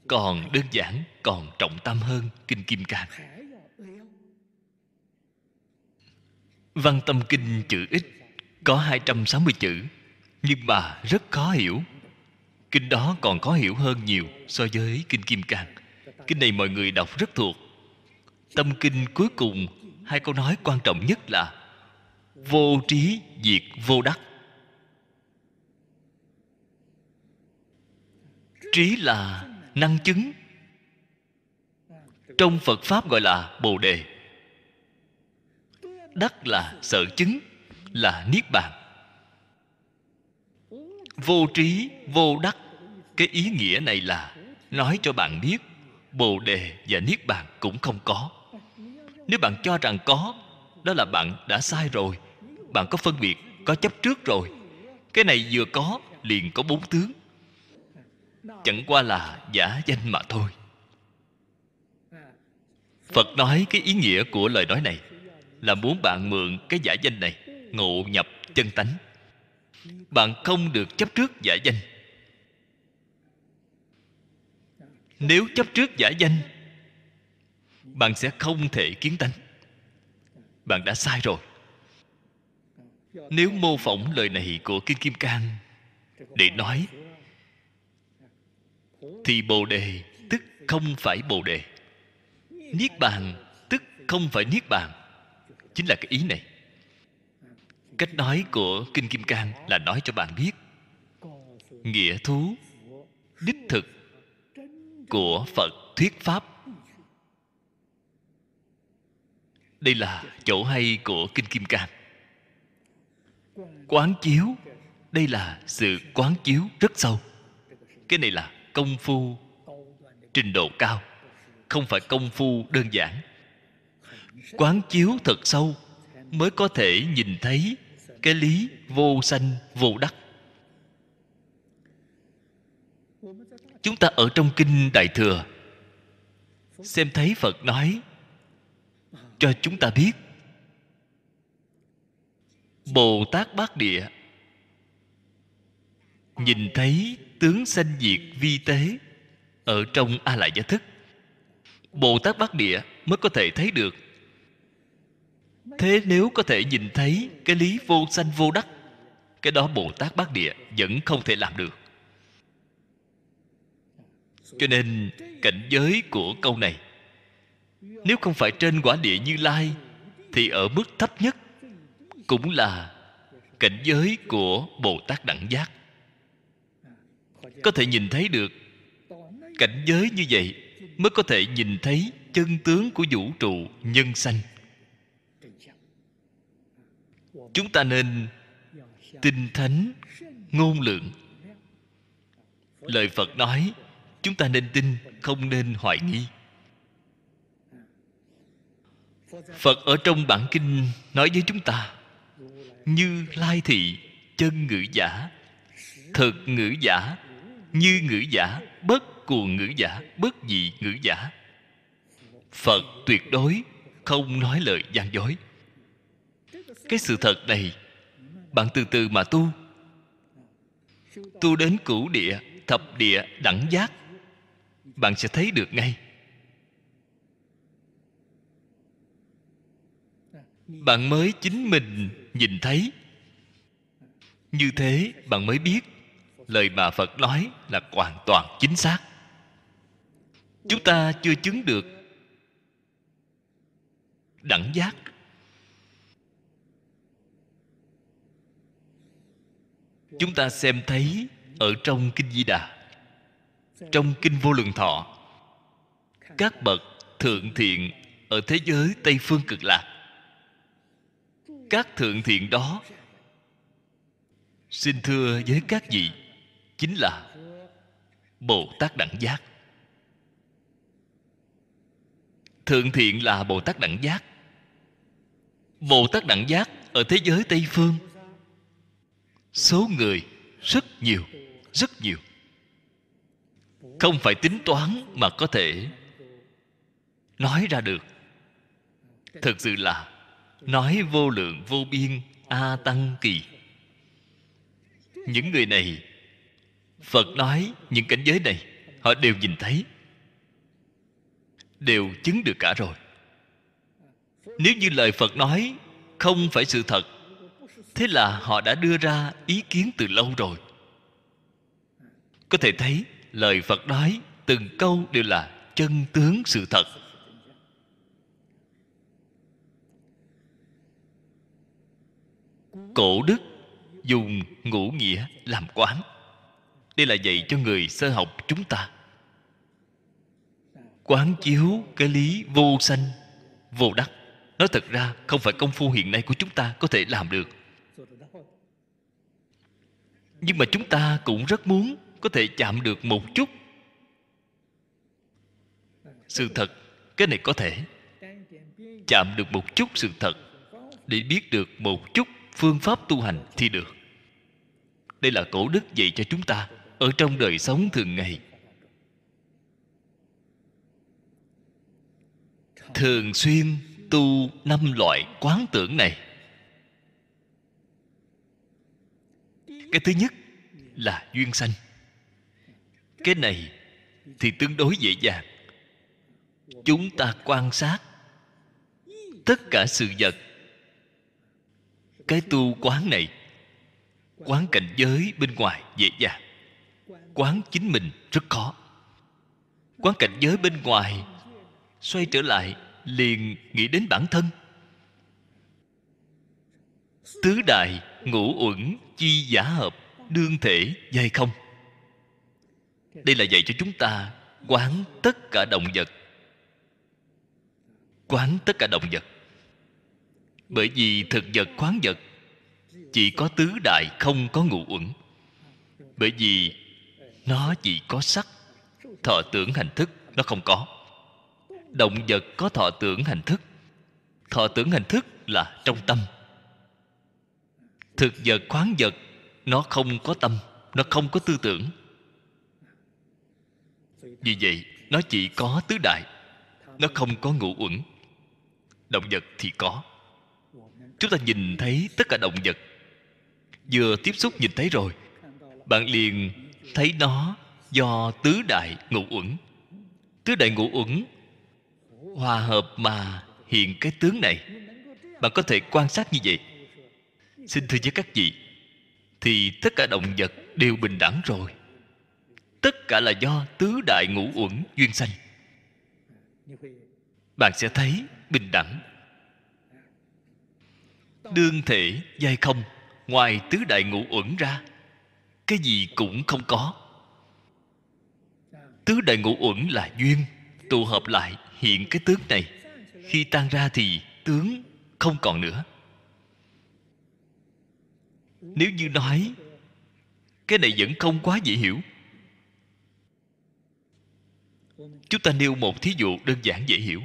Còn đơn giản, còn trọng tâm hơn kinh kim cang. Văn tâm kinh chữ ít, có 260 chữ, nhưng mà rất khó hiểu. Kinh đó còn khó hiểu hơn nhiều so với kinh kim cang. Kinh này mọi người đọc rất thuộc. Tâm kinh cuối cùng, hai câu nói quan trọng nhất là vô trí diệt vô đắc. Trí là năng chứng. Trong phật pháp gọi là bồ đề. Đắc là sở chứng, là niết bàn. Vô trí, vô đắc, cái ý nghĩa này là nói cho bạn biết, bồ đề và niết bàn cũng không có. Nếu bạn cho rằng có, đó là bạn đã sai rồi. Bạn có phân biệt, có chấp trước rồi. Cái này vừa có, liền có bốn tướng chẳng qua là giả danh mà thôi. Phật nói cái ý nghĩa của lời nói này là muốn bạn mượn cái giả danh này ngộ nhập chân tánh. Bạn không được chấp trước giả danh. Nếu chấp trước giả danh, bạn sẽ không thể kiến tánh. Bạn đã sai rồi. Nếu mô phỏng lời này của kinh kim cang để nói thì bồ đề tức không phải bồ đề. Niết bàn tức không phải niết bàn. Chính là cái ý này. Cách nói của kinh kim cang là nói cho bạn biết. Nghĩa thú, đích thực của phật thuyết pháp. Đây là chỗ hay của kinh kim cang. Quán chiếu, đây là sự quán chiếu rất sâu. Cái này là công phu trình độ cao. Không phải công phu đơn giản. Quán chiếu thật sâu mới có thể nhìn thấy cái lý vô sanh, vô đắc. Chúng ta ở trong kinh đại thừa xem thấy phật nói cho chúng ta biết. Bồ tát bát địa nhìn thấy tướng sanh diệt vi tế ở trong a la gia thức. Bồ tát bát địa mới có thể thấy được. Thế nếu có thể nhìn thấy cái lý vô sanh vô đắc, cái đó bồ tát bát địa vẫn không thể làm được. Cho nên cảnh giới của câu này, nếu không phải trên quả địa như lai, thì ở mức thấp nhất cũng là cảnh giới của bồ tát đẳng giác có thể nhìn thấy được. Cảnh giới như vậy mới có thể nhìn thấy chân tướng của vũ trụ nhân sanh. Chúng ta nên tinh thánh, ngôn lượng. Lời phật nói, chúng ta nên tin, không nên hoài nghi. Phật ở trong bản kinh nói với chúng ta, như lai thị, chân ngữ giả thực ngữ giả như ngữ giả, bất cuồng ngữ giả, bất dị ngữ giả. Phật tuyệt đối không nói lời gian dối. Cái sự thật này, bạn từ từ mà tu. Tu đến cửu địa, thập địa đẳng giác, bạn sẽ thấy được ngay. Bạn mới chính mình nhìn thấy. Như thế bạn mới biết lời mà phật nói là hoàn toàn chính xác. Chúng ta chưa chứng được đẳng giác. Chúng ta xem thấy ở trong kinh di đà, trong kinh vô lượng thọ, các bậc thượng thiện ở thế giới tây phương cực lạc. Các thượng thiện đó, xin thưa với các vị chính là bồ tát đẳng giác. Thượng thiện là bồ tát đẳng giác. Bồ tát đẳng giác ở thế giới tây phương, số người rất nhiều rất nhiều. Không phải tính toán mà có thể nói ra được. Thực sự là nói vô lượng vô biên a tăng kỳ. Những người này phật nói những cảnh giới này, họ đều nhìn thấy, đều chứng được cả rồi. Nếu như lời phật nói không phải sự thật, thế là họ đã đưa ra ý kiến từ lâu rồi. Có thể thấy, lời phật nói từng câu đều là chân tướng sự thật. Cổ đức dùng ngũ nghĩa làm quán đây là dạy cho người sơ học chúng ta. Quán chiếu cái lý vô sanh, vô đắc. Nói thật ra, không phải công phu hiện nay của chúng ta có thể làm được. Nhưng mà chúng ta cũng rất muốn có thể chạm được một chút. Sự thật, cái này có thể. Chạm được một chút sự thật, để biết được một chút phương pháp tu hành thì được. Đây là cổ đức dạy cho chúng ta ở trong đời sống thường ngày. Thường xuyên tu năm loại quán tưởng này. Cái thứ nhất là duyên sanh. Cái này thì tương đối dễ dàng. Chúng ta quan sát tất cả sự vật. Cái tu quán này, quán cảnh giới bên ngoài dễ dàng quán chính mình rất khó. Quán cảnh giới bên ngoài xoay trở lại liền nghĩ đến bản thân. Tứ đại ngũ uẩn chi giả hợp đương thể dây không? Đây là dạy cho chúng ta quán tất cả động vật. Quán tất cả động vật. Bởi vì thực vật khoáng vật, chỉ có tứ đại không có ngũ uẩn. Bởi vì nó chỉ có sắc, thọ tưởng hành thức, nó không có. Động vật có thọ tưởng hành thức. Thọ tưởng hành thức là trong tâm. Thực vật khoáng vật, nó không có tâm, nó không có tư tưởng. Vì vậy, nó chỉ có tứ đại, nó không có ngũ uẩn. Động vật thì có. Chúng ta nhìn thấy tất cả động vật. Vừa tiếp xúc nhìn thấy rồi, bạn liền thấy nó do tứ đại ngũ uẩn. Tứ đại ngũ uẩn hòa hợp mà hiện cái tướng này. Bạn có thể quan sát như vậy. Xin thưa với các vị, thì tất cả động vật đều bình đẳng rồi. Tất cả là do tứ đại ngũ uẩn duyên sanh. Bạn sẽ thấy bình đẳng. Đương thể dây không, ngoài tứ đại ngũ uẩn ra cái gì cũng không có. Tứ đại ngũ uẩn là duyên, tụ hợp lại hiện cái tướng này. Khi tan ra thì tướng không còn nữa. Nếu như nói, cái này vẫn không quá dễ hiểu. Chúng ta nêu một thí dụ đơn giản dễ hiểu.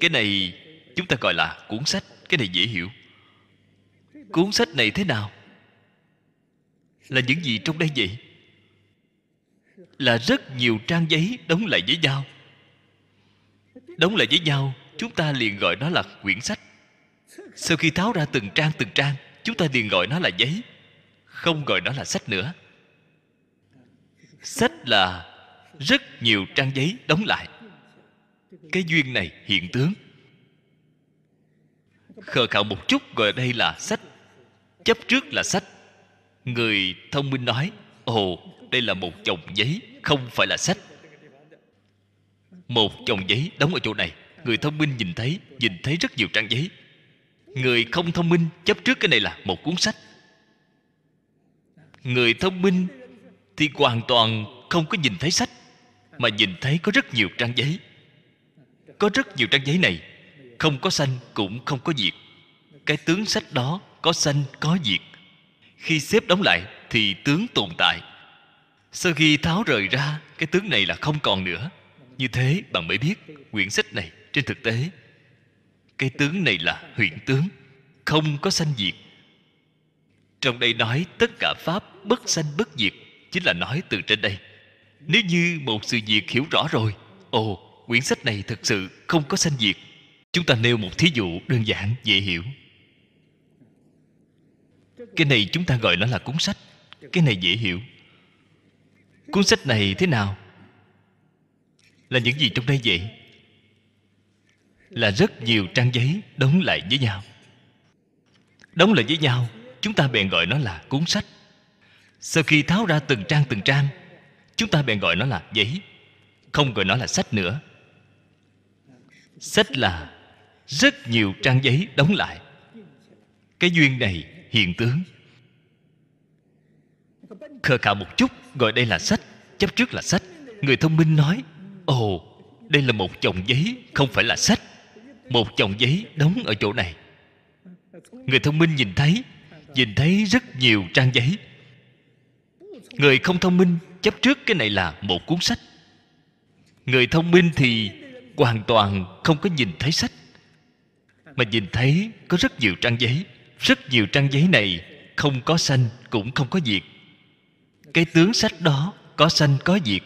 Cái này chúng ta gọi là cuốn sách, cái này dễ hiểu. Cuốn sách này thế nào? Là những gì trong đây vậy? Là rất nhiều trang giấy đóng lại với nhau. Đóng lại với nhau, chúng ta liền gọi nó là quyển sách. Sau khi tháo ra từng trang từng trang, chúng ta liền gọi nó là giấy, không gọi nó là sách nữa. Sách là rất nhiều trang giấy đóng lại. Cái duyên này hiện tướng. Khờ khạo một chút, gọi đây là sách. Chấp trước là sách người thông minh nói, ồ, đây là một chồng giấy, không phải là sách. Một chồng giấy đóng ở chỗ này, người thông minh nhìn thấy nhìn thấy rất nhiều trang giấy. Người không thông minh chấp trước cái này là một cuốn sách. Người thông minh thì hoàn toàn không có nhìn thấy sách, mà nhìn thấy có rất nhiều trang giấy. Có rất nhiều trang giấy này, không có sanh cũng không có diệt. Cái tướng sách đó có sanh, có diệt khi xếp đóng lại thì tướng tồn tại. Sau khi tháo rời ra, cái tướng này là không còn nữa. Như thế bạn mới biết quyển sách này trên thực tế. Cái tướng này là huyện tướng, không có sanh diệt. Trong đây nói tất cả pháp bất sanh bất diệt, chính là nói từ trên đây. Nếu như một sự việc hiểu rõ rồi, ồ, quyển sách này thực sự không có sanh diệt. Chúng ta nêu một thí dụ đơn giản, dễ hiểu cái này chúng ta gọi nó là cuốn sách. Cái này dễ hiểu. Cuốn sách này thế nào? Là những gì trong đây vậy? Là rất nhiều trang giấy đóng lại với nhau. Đóng lại với nhau, chúng ta bèn gọi nó là cuốn sách. Sau khi tháo ra từng trang từng trang, chúng ta bèn gọi nó là giấy. Không gọi nó là sách nữa. Sách là rất nhiều trang giấy đóng lại. Cái duyên này hiện tướng. Khờ khạo một chút, gọi đây là sách, chấp trước là sách. Người thông minh nói, ồ, đây là một chồng giấy, không phải là sách. Một chồng giấy đóng ở chỗ này. Người thông minh nhìn thấy nhìn thấy rất nhiều trang giấy. Người không thông minh, chấp trước cái này là một cuốn sách. Người thông minh thì hoàn toàn không có nhìn thấy sách, mà nhìn thấy có rất nhiều trang giấy rất nhiều trang giấy này không có sanh cũng không có diệt. Cái tướng sách đó có sanh có diệt.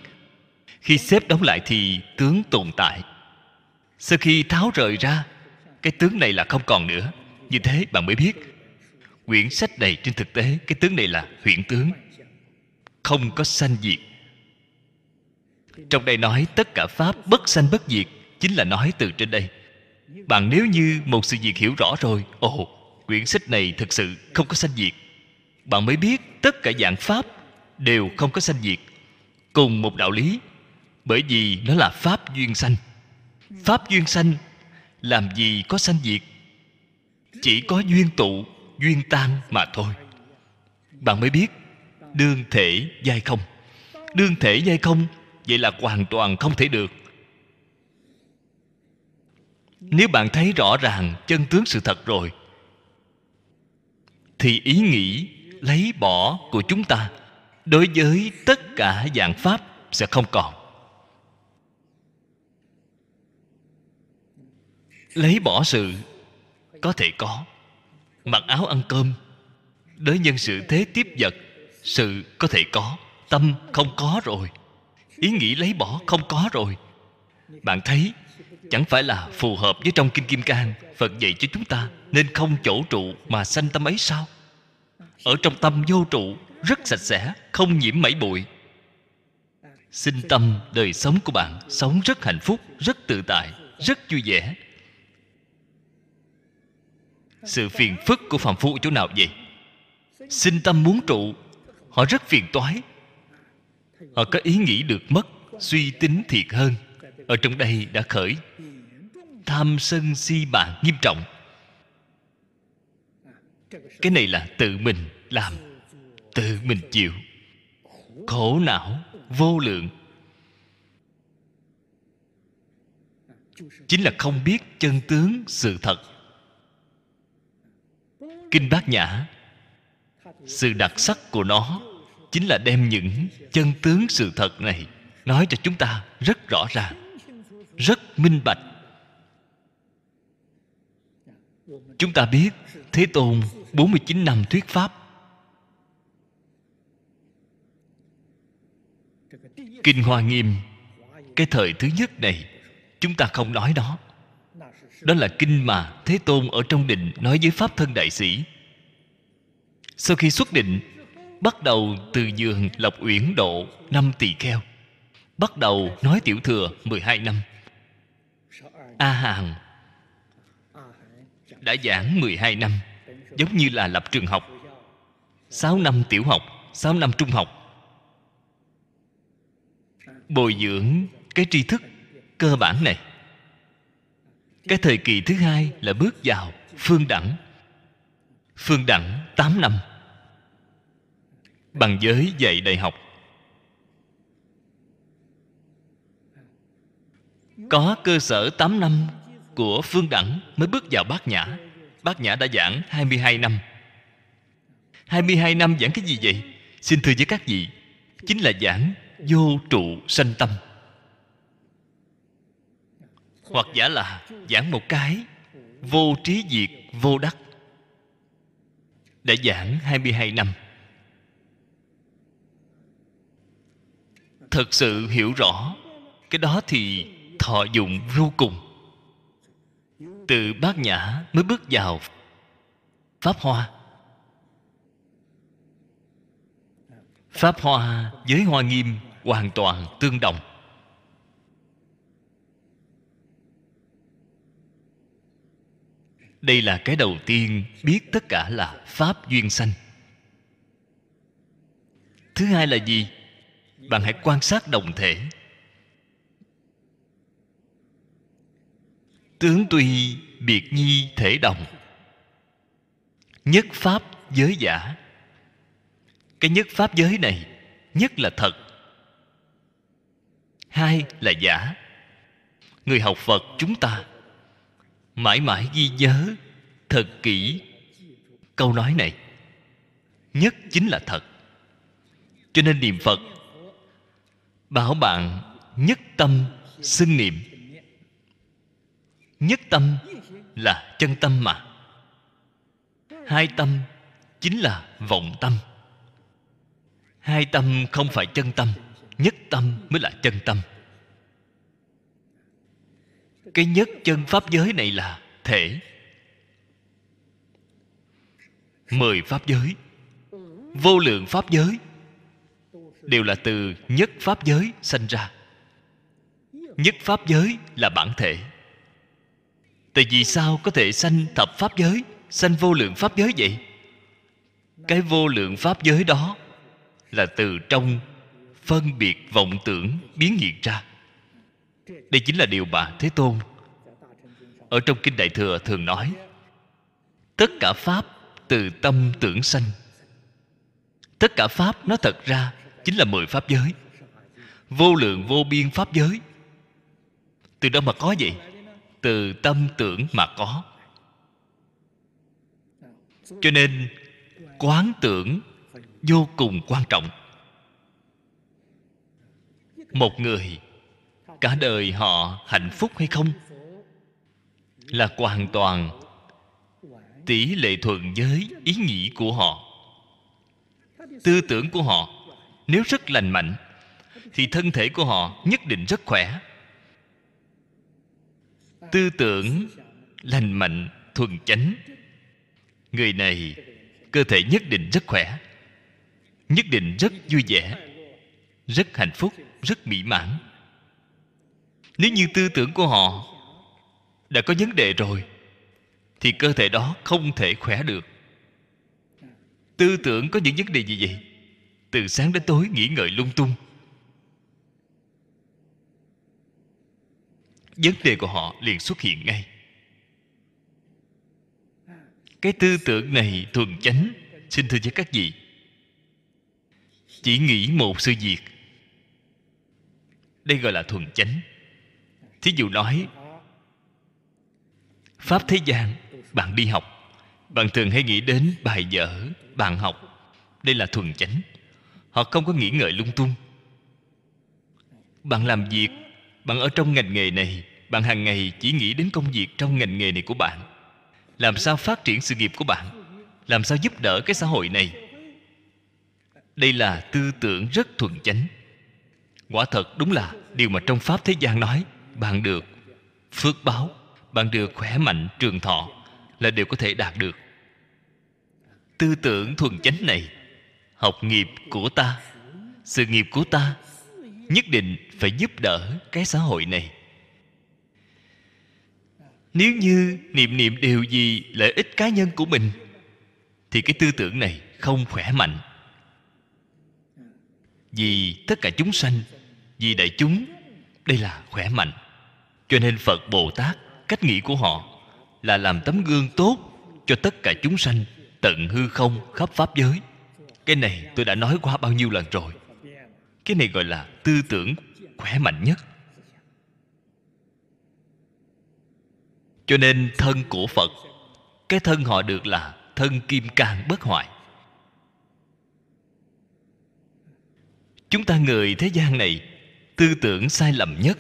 Khi xếp đóng lại thì tướng tồn tại. Sau khi tháo rời ra, cái tướng này là không còn nữa. Như thế bạn mới biết. Quyển sách này trên thực tế, cái tướng này là huyện tướng. Không có sanh diệt. Trong đây nói tất cả pháp bất sanh bất diệt chính là nói từ trên đây. Bạn nếu như một sự việc hiểu rõ rồi, ồ quyển sách này thực sự không có sanh diệt. Bạn mới biết tất cả dạng pháp đều không có sanh diệt. Cùng một đạo lý, bởi vì nó là pháp duyên sanh. Pháp duyên sanh làm gì có sanh diệt? Chỉ có duyên tụ, duyên tan mà thôi. Bạn mới biết đương thể giai không. Đương thể giai không, vậy là hoàn toàn không thể được. Nếu bạn thấy rõ ràng chân tướng sự thật rồi thì ý nghĩ lấy bỏ của chúng ta đối với tất cả dạng pháp sẽ không còn. Lấy bỏ sự có thể có, mặc áo ăn cơm, đối nhân sự thế tiếp vật, sự có thể có, tâm không có rồi, ý nghĩ lấy bỏ không có rồi. Bạn thấy, chẳng phải là phù hợp với trong kinh kim cang phật dạy cho chúng ta nên không chỗ trụ mà sanh tâm ấy sao? Ở trong tâm vô trụ, rất sạch sẽ, không nhiễm mảy bụi. Xin tâm đời sống của bạn sống rất hạnh phúc, rất tự tại, rất vui vẻ. Sự phiền phức của phạm phu ở chỗ nào vậy? Xin tâm muốn trụ, họ rất phiền toái. Họ có ý nghĩ được mất, suy tính thiệt hơn. Ở trong đây đã khởi. Tham sân si mạng nghiêm trọng. Cái này là tự mình làm tự mình chịu. Khổ não vô lượng. Chính là không biết chân tướng sự thật. Kinh bát nhã, sự đặc sắc của nó chính là đem những chân tướng sự thật này nói cho chúng ta rất rõ ràng, rất minh bạch. Chúng ta biết thế tôn 49 năm thuyết pháp kinh hoa nghiêm. Cái thời thứ nhất này, chúng ta không nói đó đó là kinh mà thế tôn ở trong định nói với pháp thân đại sĩ. Sau khi xuất định, bắt đầu từ giường lộc uyển độ, năm tỳ kheo. Bắt đầu nói tiểu thừa 12 năm. A hàn đã giảng 12 năm, giống như là lập trường học. 6 năm tiểu học 6 năm trung học bồi dưỡng cái tri thức cơ bản này. Cái thời kỳ thứ hai là bước vào phương đẳng phương đẳng 8 năm. Bằng giới dạy đại học. Có cơ sở 8 năm của phương đẳng mới bước vào bát nhã. Bát nhã đã giảng 22 năm. 22 năm giảng cái gì vậy? Xin thưa với các vị, chính là giảng vô trụ sanh tâm. Hoặc giả là giảng một cái, vô trí diệt, vô đắc. Đã giảng 22 năm. Thật sự hiểu rõ, cái đó thì thọ dụng vô cùng. Từ bát nhã mới bước vào pháp hoa. Pháp hoa với hoa nghiêm hoàn toàn tương đồng. Đây là cái đầu tiên biết tất cả là pháp duyên sanh. Thứ hai là gì? Bạn hãy quan sát đồng thể. Tướng tuy biệt nhi thể đồng, nhất pháp giới giả cái nhất pháp giới này, nhất là thật. Hai là giả. Người học phật chúng ta mãi mãi ghi nhớ, thật kỹ câu nói này. Nhất chính là thật. Cho nên niệm phật, bảo bạn nhất tâm xưng niệm. Nhất tâm là chân tâm mà. Hai tâm chính là vọng tâm hai tâm không phải chân tâm, nhất tâm mới là chân tâm. Cái nhất chân pháp giới này là thể. Mười pháp giới, vô lượng pháp giới, đều là từ nhất pháp giới sanh ra. Nhất pháp giới là bản thể. Tại vì sao có thể sanh thập pháp giới, sanh vô lượng pháp giới vậy? Cái vô lượng pháp giới đó là từ trong phân biệt vọng tưởng biến hiện ra. Đây chính là điều mà thế tôn ở trong kinh đại thừa thường nói. Tất cả pháp từ tâm tưởng sanh. Tất cả pháp nó thật ra chính là mười pháp giới. Vô lượng vô biên pháp giới. Từ đâu mà có vậy? Từ tâm tưởng mà có. Cho nên quán tưởng vô cùng quan trọng. Một người, cả đời họ hạnh phúc hay không, là hoàn toàn tỷ lệ thuận với ý nghĩ của họ, tư tưởng của họ. Nếu rất lành mạnh, thì thân thể của họ nhất định rất khỏe. Tư tưởng lành mạnh thuần chánh, người này cơ thể nhất định rất khỏe nhất định rất vui vẻ, rất hạnh phúc, rất mỹ mãn. Nếu như tư tưởng của họ đã có vấn đề rồi, thì cơ thể đó không thể khỏe được. Tư tưởng có những vấn đề gì vậy? Từ sáng đến tối nghĩ ngợi lung tung. Vấn đề của họ liền xuất hiện ngay. Cái tư tưởng này thuần chánh, xin thưa với các vị chỉ nghĩ một sự việc. Đây gọi là thuần chánh. Thí dụ nói, pháp thế gian, bạn đi học. Bạn thường hay nghĩ đến bài vở, bạn học. Đây là thuần chánh. Họ không có nghĩ ngợi lung tung. Bạn làm việc, bạn ở trong ngành nghề này, bạn hàng ngày chỉ nghĩ đến công việc trong ngành nghề này của bạn. Làm sao phát triển sự nghiệp của bạn? Làm sao giúp đỡ cái xã hội này? Đây là tư tưởng rất thuần chánh. Quả thật đúng là điều mà trong pháp thế gian nói, bạn được phước báo, bạn được khỏe mạnh trường thọ là đều có thể đạt được. Tư tưởng thuần chánh này, học nghiệp của ta, sự nghiệp của ta nhất định phải giúp đỡ cái xã hội này. Nếu như niệm niệm điều gì lợi ích cá nhân của mình, thì cái tư tưởng này không khỏe mạnh vì tất cả chúng sanh, vì đại chúng, đây là khỏe mạnh. Cho nên phật bồ tát, cách nghĩ của họ là làm tấm gương tốt cho tất cả chúng sanh tận hư không khắp pháp giới. Cái này tôi đã nói qua bao nhiêu lần rồi. Cái này gọi là tư tưởng khỏe mạnh nhất. Cho nên thân của phật, cái thân họ được là thân kim cang bất hoại. Chúng ta người thế gian này tư tưởng sai lầm nhất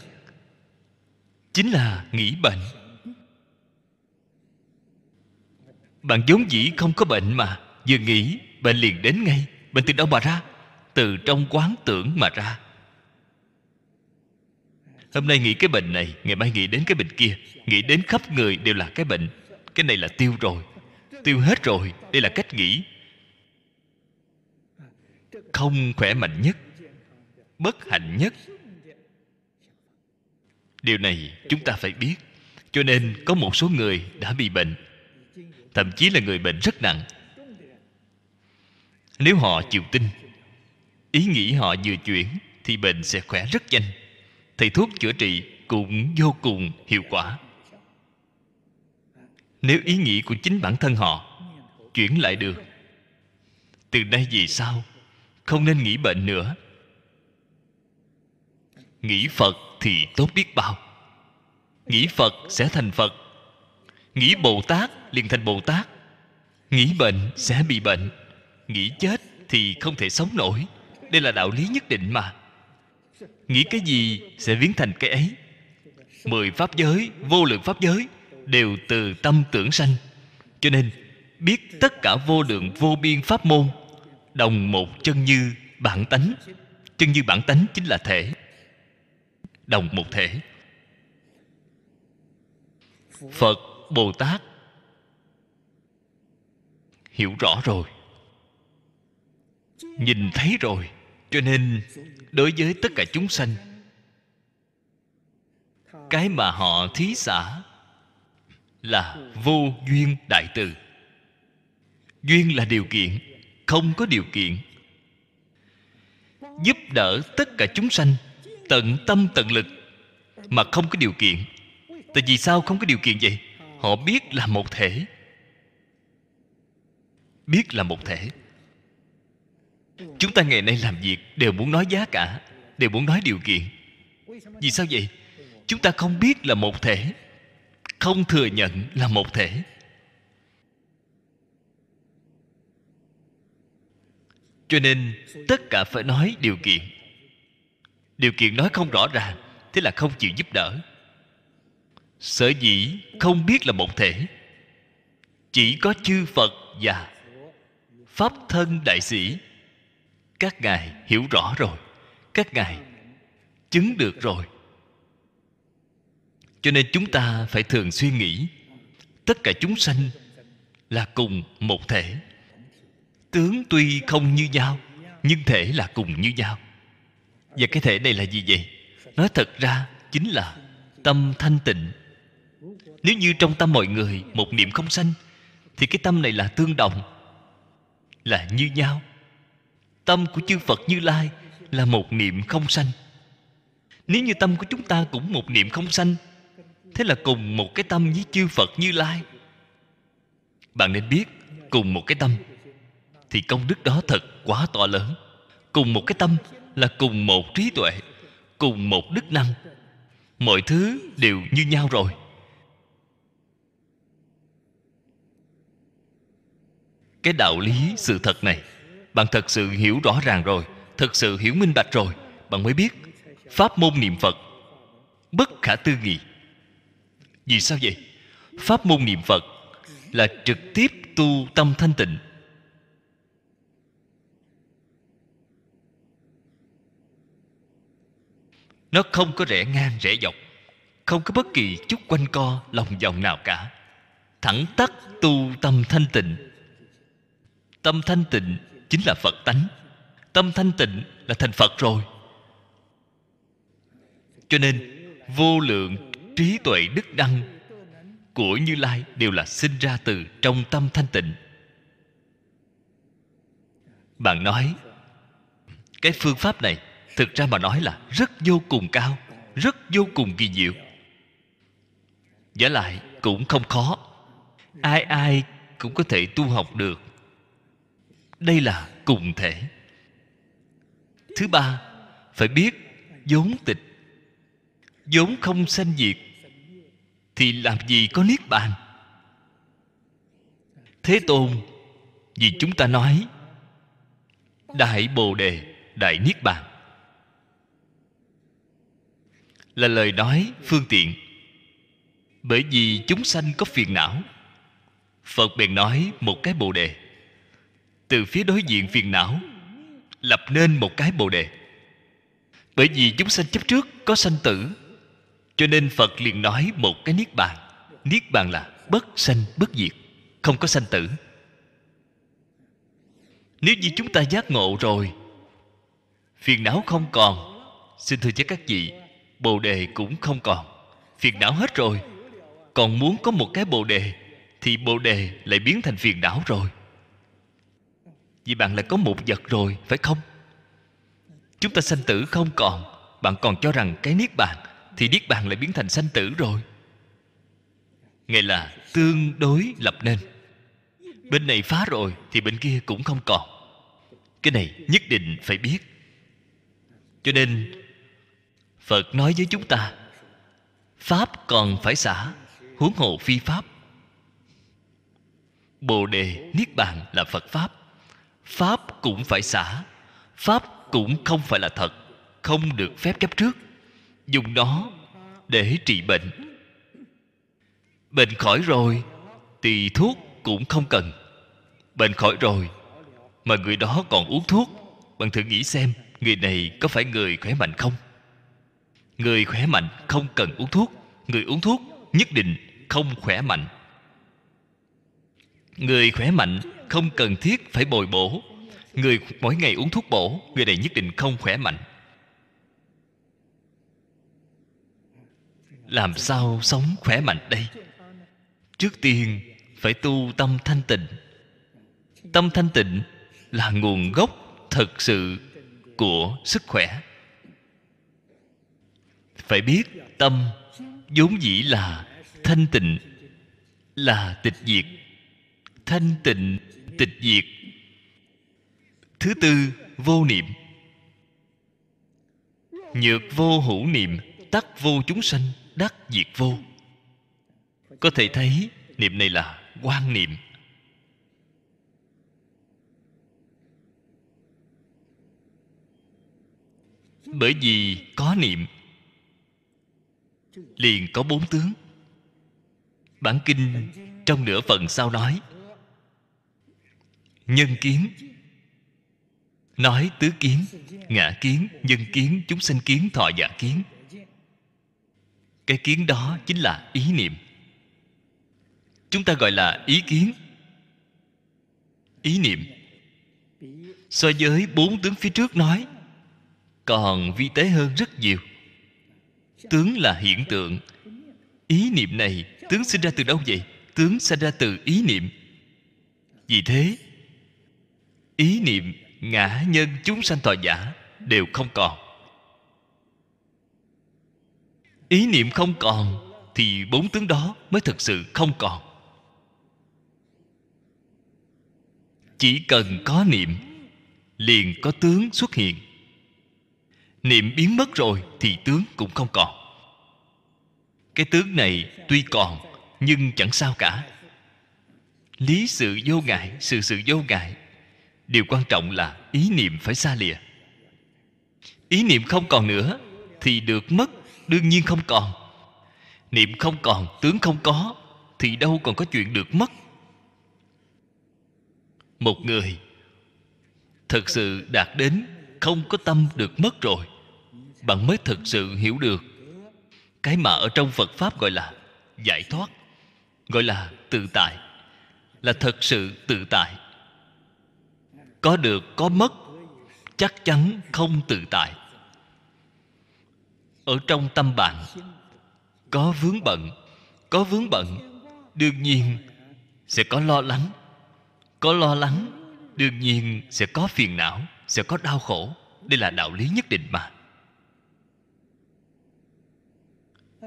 chính là nghĩ bệnh. Bạn vốn dĩ không có bệnh mà, vừa nghĩ, bệnh liền đến ngay, bệnh từ đâu mà ra? Từ trong quán tưởng mà ra. Hôm nay nghĩ cái bệnh này, ngày mai nghĩ đến cái bệnh kia, nghĩ đến khắp người đều là cái bệnh. Cái này là tiêu rồi, tiêu hết rồi, đây là cách nghĩ. Không khỏe mạnh nhất bất hạnh nhất. Điều này chúng ta phải biết, cho nên có một số người đã bị bệnh, thậm chí là người bệnh rất nặng. Nếu họ chịu tin, ý nghĩ họ vừa chuyển thì bệnh sẽ khỏe rất nhanh. Thầy thuốc chữa trị cũng vô cùng hiệu quả. Nếu ý nghĩ của chính bản thân họ chuyển lại được, từ nay về sau, không nên nghĩ bệnh nữa nghĩ phật thì tốt biết bao. Nghĩ phật sẽ thành phật. Nghĩ bồ tát liền thành bồ tát. Nghĩ bệnh sẽ bị bệnh. Nghĩ chết thì không thể sống nổi. Đây là đạo lý nhất định mà. Nghĩ cái gì sẽ biến thành cái ấy. Mười pháp giới, vô lượng pháp giới đều từ tâm tưởng sanh. Cho nên, biết tất cả vô lượng, vô biên pháp môn, đồng một chân như bản tánh. Chân như bản tánh chính là thể đồng một thể. Phật bồ tát hiểu rõ rồi, nhìn thấy rồi, cho nên đối với tất cả chúng sanh, cái mà họ thí xả là vô duyên đại từ. Duyên là điều kiện, không có điều kiện giúp đỡ tất cả chúng sanh tận tâm tận lực mà không có điều kiện. Tại vì sao không có điều kiện vậy? Họ biết là một thể. Biết là một thể. Chúng ta ngày nay làm việc đều muốn nói giá cả, đều muốn nói điều kiện. Vì sao vậy? Chúng ta không biết là một thể. Không thừa nhận là một thể. Cho nên tất cả phải nói điều kiện điều kiện nói không rõ ràng, thế là không chịu giúp đỡ. Sở dĩ không biết là một thể, chỉ có chư phật và pháp thân đại sĩ. Các ngài hiểu rõ rồi, các ngài chứng được rồi. Cho nên chúng ta phải thường suy nghĩ, tất cả chúng sanh là cùng một thể. Tướng tuy không như nhau, nhưng thể là cùng như nhau và cái thể này là gì vậy? Nói thật ra, chính là tâm thanh tịnh. Nếu như trong tâm mọi người một niệm không sanh, thì cái tâm này là tương đồng, là như nhau. Tâm của chư phật như lai là một niệm không sanh. Nếu như tâm của chúng ta cũng một niệm không sanh, thế là cùng một cái tâm với chư phật như lai. Bạn nên biết, cùng một cái tâm, thì công đức đó thật quá to lớn. Cùng một cái tâm là cùng một trí tuệ, cùng một đức năng. Mọi thứ đều như nhau rồi. Cái đạo lý sự thật này, bạn thật sự hiểu rõ ràng rồi, thật sự hiểu minh bạch rồi, bạn mới biết pháp môn niệm phật bất khả tư nghị. Vì sao vậy? Pháp môn niệm phật là trực tiếp tu tâm thanh tịnh nó không có rẽ ngang rẽ dọc, không có bất kỳ chút quanh co lòng vòng nào cả. Thẳng tắc tu tâm thanh tịnh. Tâm thanh tịnh chính là phật tánh. Tâm thanh tịnh là thành phật rồi. Cho nên, vô lượng trí tuệ đức đăng của như lai đều là sinh ra từ trong tâm thanh tịnh. Bạn nói, cái phương pháp này thực ra mà nói là rất vô cùng cao, rất vô cùng kỳ diệu. Giả lại cũng không khó. Ai ai cũng có thể tu học được. Đây là cùng thể. Thứ ba, phải biết vốn tịch. Vốn không sanh diệt, thì làm gì có niết bàn? Thế tôn, vì chúng ta nói, đại bồ đề, đại niết bàn là lời nói phương tiện. Bởi vì chúng sanh có phiền não. Phật bèn nói một cái bồ đề. Từ phía đối diện phiền não, lập nên một cái bồ đề. Bởi vì chúng sanh chấp trước có sanh tử, cho nên phật liền nói một cái niết bàn. Niết bàn là bất sanh bất diệt, không có sanh tử. Nếu như chúng ta giác ngộ rồi, phiền não không còn, xin thưa với các vị bồ đề cũng không còn. Phiền não hết rồi. Còn muốn có một cái bồ đề, thì bồ đề lại biến thành phiền não rồi. Vì bạn lại có một vật rồi, phải không? Chúng ta sanh tử không còn. Bạn còn cho rằng cái niết bàn, thì niết bàn lại biến thành sanh tử rồi. Ngài là tương đối lập nên. Bên này phá rồi, thì bên kia cũng không còn. Cái này nhất định phải biết. Cho nên phật nói với chúng ta, pháp còn phải xả, huống hồ phi pháp. Bồ đề niết bàn là phật pháp. Pháp cũng phải xả, pháp cũng không phải là thật, không được phép chấp trước. Dùng nó để trị bệnh. Bệnh khỏi rồi thì thuốc cũng không cần. Bệnh khỏi rồi, mà người đó còn uống thuốc. Bạn thử nghĩ xem, người này có phải người khỏe mạnh không? Người khỏe mạnh không cần uống thuốc. Người uống thuốc nhất định không khỏe mạnh. Người khỏe mạnh không cần thiết phải bồi bổ. Người mỗi ngày uống thuốc bổ, người này nhất định không khỏe mạnh. Làm sao sống khỏe mạnh đây? Trước tiên phải tu tâm thanh tịnh. Tâm thanh tịnh là nguồn gốc thực sự của sức khỏe phải biết tâm vốn dĩ là thanh tịnh, là tịch diệt. Thanh tịnh, tịch diệt. Thứ tư, vô niệm. Nhược vô hữu niệm, tắc vô chúng sanh, đắc diệt vô. Có thể thấy niệm này là quan niệm. Bởi vì có niệm liền có bốn tướng. Bản kinh trong nửa phần sau nói, nhân kiến. Nói tứ kiến, ngã kiến, nhân kiến, chúng sanh kiến, thọ giả kiến. Cái kiến đó chính là ý niệm. Chúng ta gọi là ý kiến. Ý niệm. So với bốn tướng phía trước nói, còn vi tế hơn rất nhiều tướng là hiện tượng. Ý niệm này, tướng sinh ra từ đâu vậy? Tướng sinh ra từ ý niệm. Vì thế, ý niệm, ngã nhân chúng sanh thọ giả đều không còn. Ý niệm không còn thì bốn tướng đó mới thực sự không còn. Chỉ cần có niệm, liền có tướng xuất hiện niệm biến mất rồi thì tướng cũng không còn. Cái tướng này tuy còn, nhưng chẳng sao cả. Lý sự vô ngại, sự sự vô ngại. Điều quan trọng là ý niệm phải xa lìa. Ý niệm không còn nữa thì được mất, đương nhiên không còn. Niệm không còn, tướng không có thì đâu còn có chuyện được mất. Một người thực sự đạt đến không có tâm được mất rồi bạn mới thực sự hiểu được. Cái mà ở trong phật pháp gọi là giải thoát, gọi là tự tại, là thật sự tự tại. Có được, có mất, chắc chắn không tự tại. Ở trong tâm bạn, có vướng bận, có vướng bận, đương nhiên sẽ có lo lắng. Có lo lắng, đương nhiên sẽ có phiền não, sẽ có đau khổ. Đây là đạo lý nhất định mà.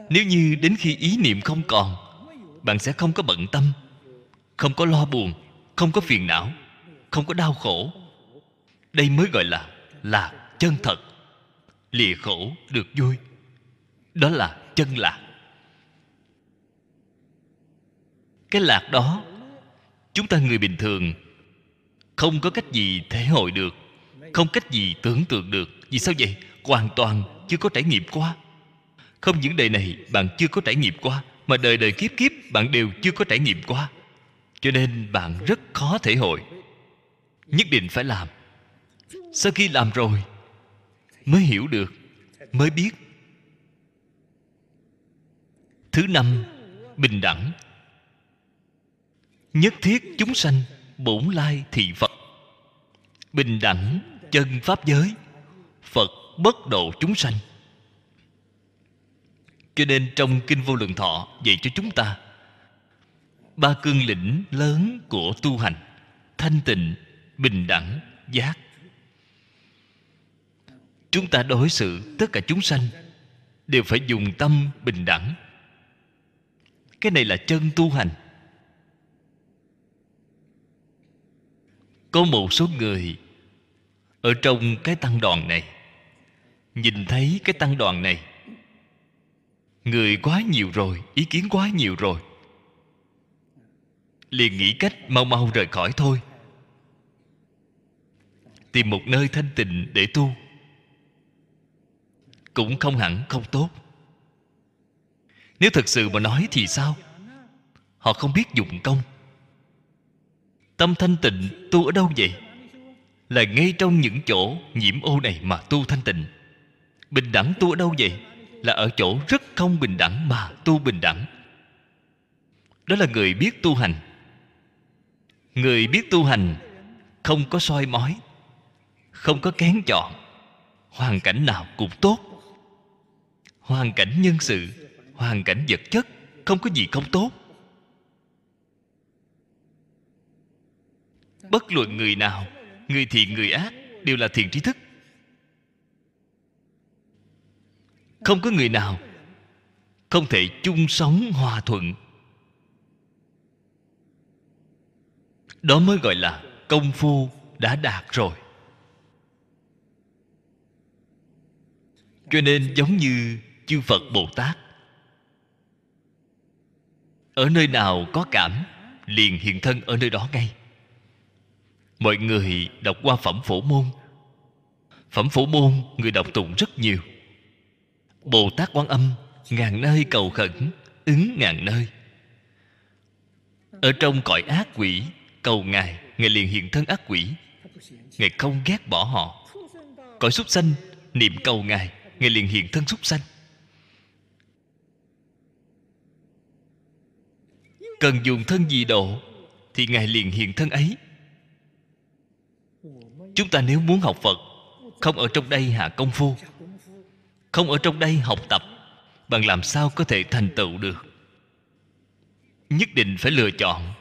Nếu như đến khi ý niệm không còn, bạn sẽ không có bận tâm, không có lo buồn, không có phiền não, không có đau khổ. Đây mới gọi là là chân thật. Lìa khổ được vui. Đó là chân lạc. Cái lạc đó, chúng ta người bình thường, không có cách gì thể hội được, không cách gì tưởng tượng được. Vì sao vậy? Hoàn toàn chưa có trải nghiệm qua không những đời này bạn chưa có trải nghiệm qua, mà đời đời kiếp kiếp bạn đều chưa có trải nghiệm qua. Cho nên bạn rất khó thể hội. Nhất định phải làm. Sau khi làm rồi, mới hiểu được, mới biết. Thứ năm, bình đẳng. Nhất thiết chúng sanh bổn lai thị phật. Bình đẳng chân pháp giới, phật bất độ chúng sanh cho nên trong kinh vô lượng thọ dạy cho chúng ta, ba cương lĩnh lớn của tu hành, thanh tịnh, bình đẳng, giác. Chúng ta đối xử tất cả chúng sanh đều phải dùng tâm bình đẳng. Cái này là chân tu hành. Có một số người ở trong cái tăng đoàn này, nhìn thấy cái tăng đoàn này người quá nhiều rồi, ý kiến quá nhiều rồi. Liền nghĩ cách mau mau rời khỏi thôi. Tìm một nơi thanh tịnh để tu. Cũng không hẳn không tốt. Nếu thật sự mà nói thì sao? Họ không biết dụng công. Tâm thanh tịnh tu ở đâu vậy? Là ngay trong những chỗ nhiễm ô này mà tu thanh tịnh. Bình đẳng tu ở đâu vậy? Là ở chỗ rất không bình đẳng mà tu bình đẳng. Đó là người biết tu hành. Người biết tu hành không có soi mói, không có kén chọn hoàn cảnh nào cũng tốt. Hoàn cảnh nhân sự, hoàn cảnh vật chất không có gì không tốt. Bất luận người nào, người thiện người ác đều là thiện trí thức. Không có người nào không thể chung sống hòa thuận. Đó mới gọi là công phu đã đạt rồi. Cho nên giống như chư phật bồ tát, ở nơi nào có cảm, liền hiện thân ở nơi đó ngay. Mọi người đọc qua phẩm phổ môn. Phẩm phổ môn người đọc tụng rất nhiều bồ tát quan âm, ngàn nơi cầu khẩn, ứng ngàn nơi. Ở trong cõi ác quỷ, cầu ngài ngài liền hiện thân ác quỷ. Ngài không ghét bỏ họ. Cõi súc sanh, niệm cầu ngài ngài liền hiện thân súc sanh. Cần dùng thân gì độ, thì ngài liền hiện thân ấy. Chúng ta nếu muốn học phật, không ở trong đây hạ công phu không ở trong đây học tập bạn làm sao có thể thành tựu được? Nhất định phải lựa chọn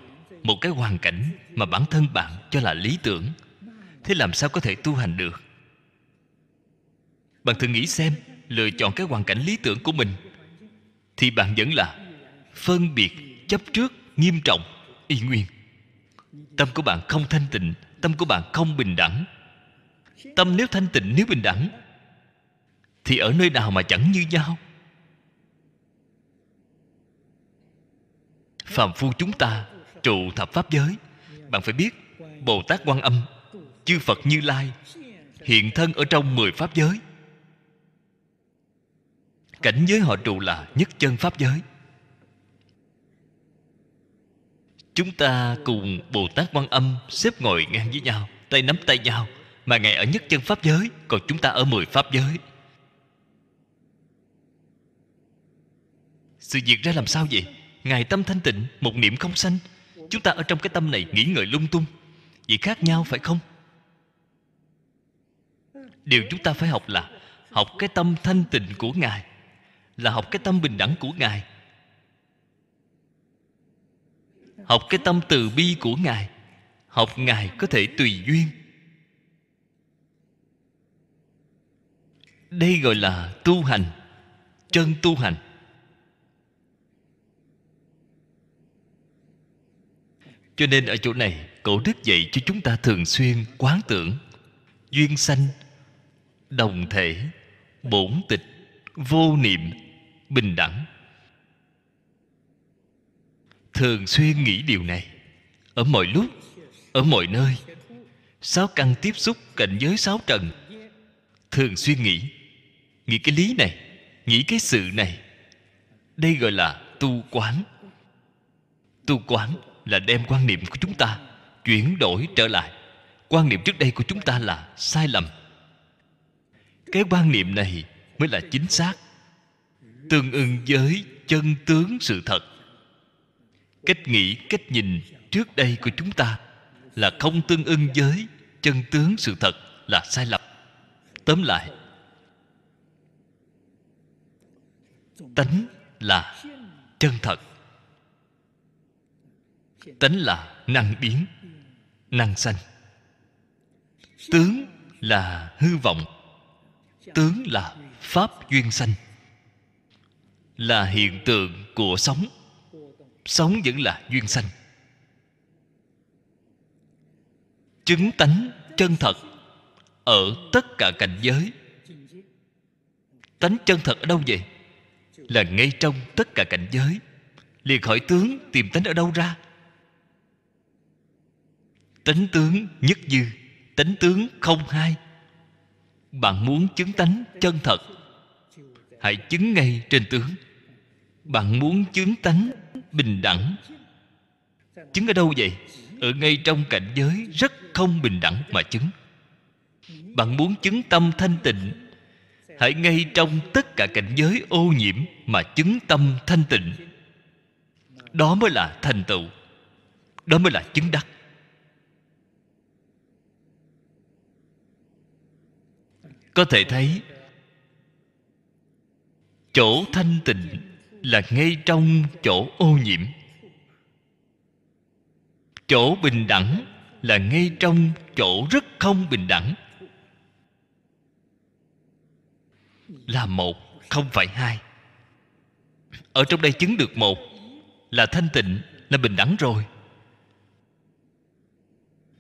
một cái hoàn cảnh mà bản thân bạn cho là lý tưởng. Thế làm sao có thể tu hành được? Bạn thử nghĩ xem, lựa chọn cái hoàn cảnh lý tưởng của mình, thì bạn vẫn là phân biệt, chấp trước, nghiêm trọng, y nguyên. Tâm của bạn không thanh tịnh, tâm của bạn không bình đẳng. Tâm nếu thanh tịnh, nếu bình đẳng thì ở nơi nào mà chẳng như nhau? Phàm phu chúng ta trụ thập pháp giới. Bạn phải biết, bồ tát quan âm, chư phật như lai, hiện thân ở trong mười pháp giới. Cảnh giới họ trụ là nhất chân pháp giới. Chúng ta cùng bồ tát quan âm xếp ngồi ngang với nhau, tay nắm tay nhau, mà ngài ở nhất chân pháp giới, còn chúng ta ở mười pháp giới. Sự việc ra làm sao vậy? Ngài tâm thanh tịnh, một niệm không sanh. Chúng ta ở trong cái tâm này nghĩ ngợi lung tung. Vì khác nhau, phải không? Điều chúng ta phải học là học cái tâm thanh tịnh của ngài, là học cái tâm bình đẳng của ngài. Học cái tâm từ bi của ngài, học ngài có thể tùy duyên. Đây gọi là tu hành, chân tu hành. Cho nên ở chỗ này, cổ đức dạy cho chúng ta thường xuyên quán tưởng, duyên sanh, đồng thể, bổn tịch, vô niệm, bình đẳng. Thường xuyên nghĩ điều này. Ở mọi lúc, ở mọi nơi, sáu căn tiếp xúc cảnh giới sáu trần, thường xuyên nghĩ. Nghĩ cái lý này, nghĩ cái sự này. Đây gọi là tu quán. Tu quán là đem quan niệm của chúng ta chuyển đổi trở lại. Quan niệm trước đây của chúng ta là sai lầm. Cái quan niệm này mới là chính xác, tương ưng với chân tướng sự thật. Cách nghĩ, cách nhìn trước đây của chúng ta là không tương ưng với chân tướng sự thật là sai lầm. Tóm lại, tánh là chân thật tánh là năng biến, năng sanh. Tướng là hư vọng, tướng là pháp duyên sanh. Là hiện tượng của sống sống vẫn là duyên sanh. Chứng tánh chân thật ở tất cả cảnh giới. Tánh chân thật ở đâu vậy? Là ngay trong tất cả cảnh giới. Liền hỏi tướng tìm tánh ở đâu ra? Tánh tướng nhất dư, tánh tướng không hai. Bạn muốn chứng tánh chân thật, hãy chứng ngay trên tướng. Bạn muốn chứng tánh bình đẳng, chứng ở đâu vậy? Ở ngay trong cảnh giới rất không bình đẳng mà chứng. Bạn muốn chứng tâm thanh tịnh, hãy ngay trong tất cả cảnh giới ô nhiễm mà chứng tâm thanh tịnh. Đó mới là thành tựu, đó mới là chứng đắc. Có thể thấy, chỗ thanh tịnh là ngay trong chỗ ô nhiễm. Chỗ bình đẳng là ngay trong chỗ rất không bình đẳng. Là một, không phải hai. Ở trong đây chứng được một là thanh tịnh, là bình đẳng rồi.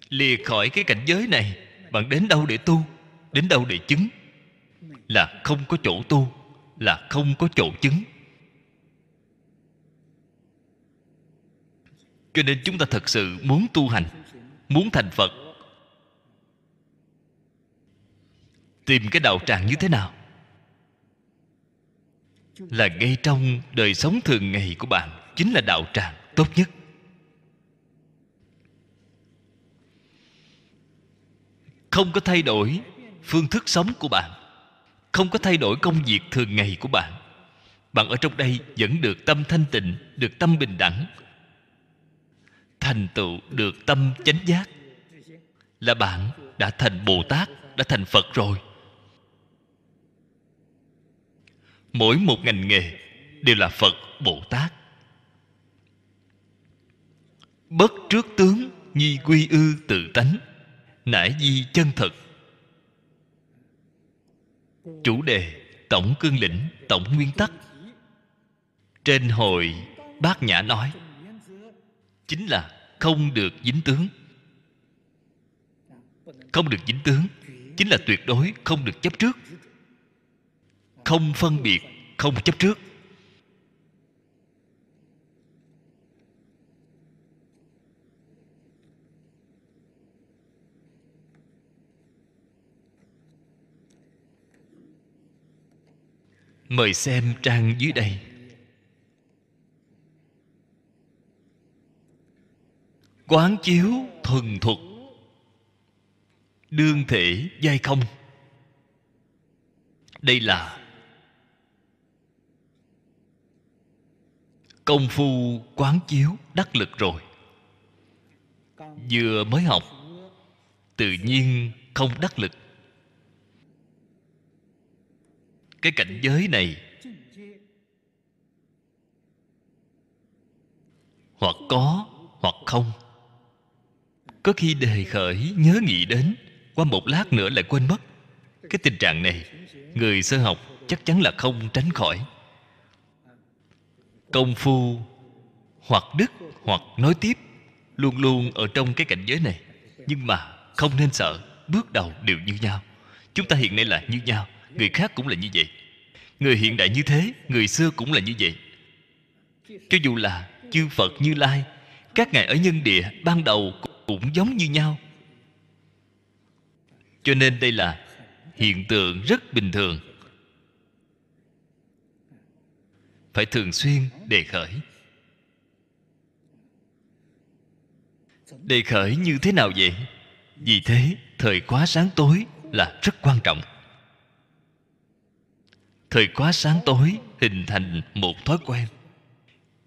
Lìa khỏi cái cảnh giới này, bạn đến đâu để tu? Đến đâu để chứng? Là không có chỗ tu, là không có chỗ chứng. Cho nên chúng ta thật sự muốn tu hành, muốn thành phật. Tìm cái đạo tràng như thế nào? Là ngay trong đời sống thường ngày của bạn, chính là đạo tràng tốt nhất. Không có thay đổi phương thức sống của bạn. Không có thay đổi công việc thường ngày của bạn. Bạn ở trong đây vẫn được tâm thanh tịnh, được tâm bình đẳng. Thành tựu được tâm chánh giác. Là bạn đã thành bồ tát, đã thành phật rồi. Mỗi một ngành nghề đều là phật bồ tát. Bất trước tướng nhi quy ư tự tánh nãi di chân thật chủ đề, tổng cương lĩnh, tổng nguyên tắc. Trên hồi, bác nhã nói, chính là không được dính tướng. Không được dính tướng, chính là tuyệt đối không được chấp trước. Không phân biệt, không chấp trước. Mời xem trang dưới đây. Quán chiếu thuần thuật. Đương thể giai không. Đây là công phu quán chiếu đắc lực rồi. Vừa mới học, tự nhiên không đắc lực. Cái cảnh giới này. Hoặc có, hoặc không. Có khi đề khởi nhớ nghĩ đến, qua một lát nữa lại quên mất. Cái tình trạng này, người sơ học chắc chắn là không tránh khỏi. Công phu, hoặc đức, hoặc nói tiếp, luôn luôn ở trong cái cảnh giới này. Nhưng mà không nên sợ, bước đầu đều như nhau. Chúng ta hiện nay là như nhau người khác cũng là như vậy. Người hiện đại như thế, người xưa cũng là như vậy. Cho dù là chư phật như lai, các ngài ở nhân địa ban đầu cũng giống như nhau. Cho nên đây là hiện tượng rất bình thường. Phải thường xuyên đề khởi. Đề khởi như thế nào vậy? Vì thế, thời quá sáng tối là rất quan trọng thời quá sáng tối, hình thành một thói quen.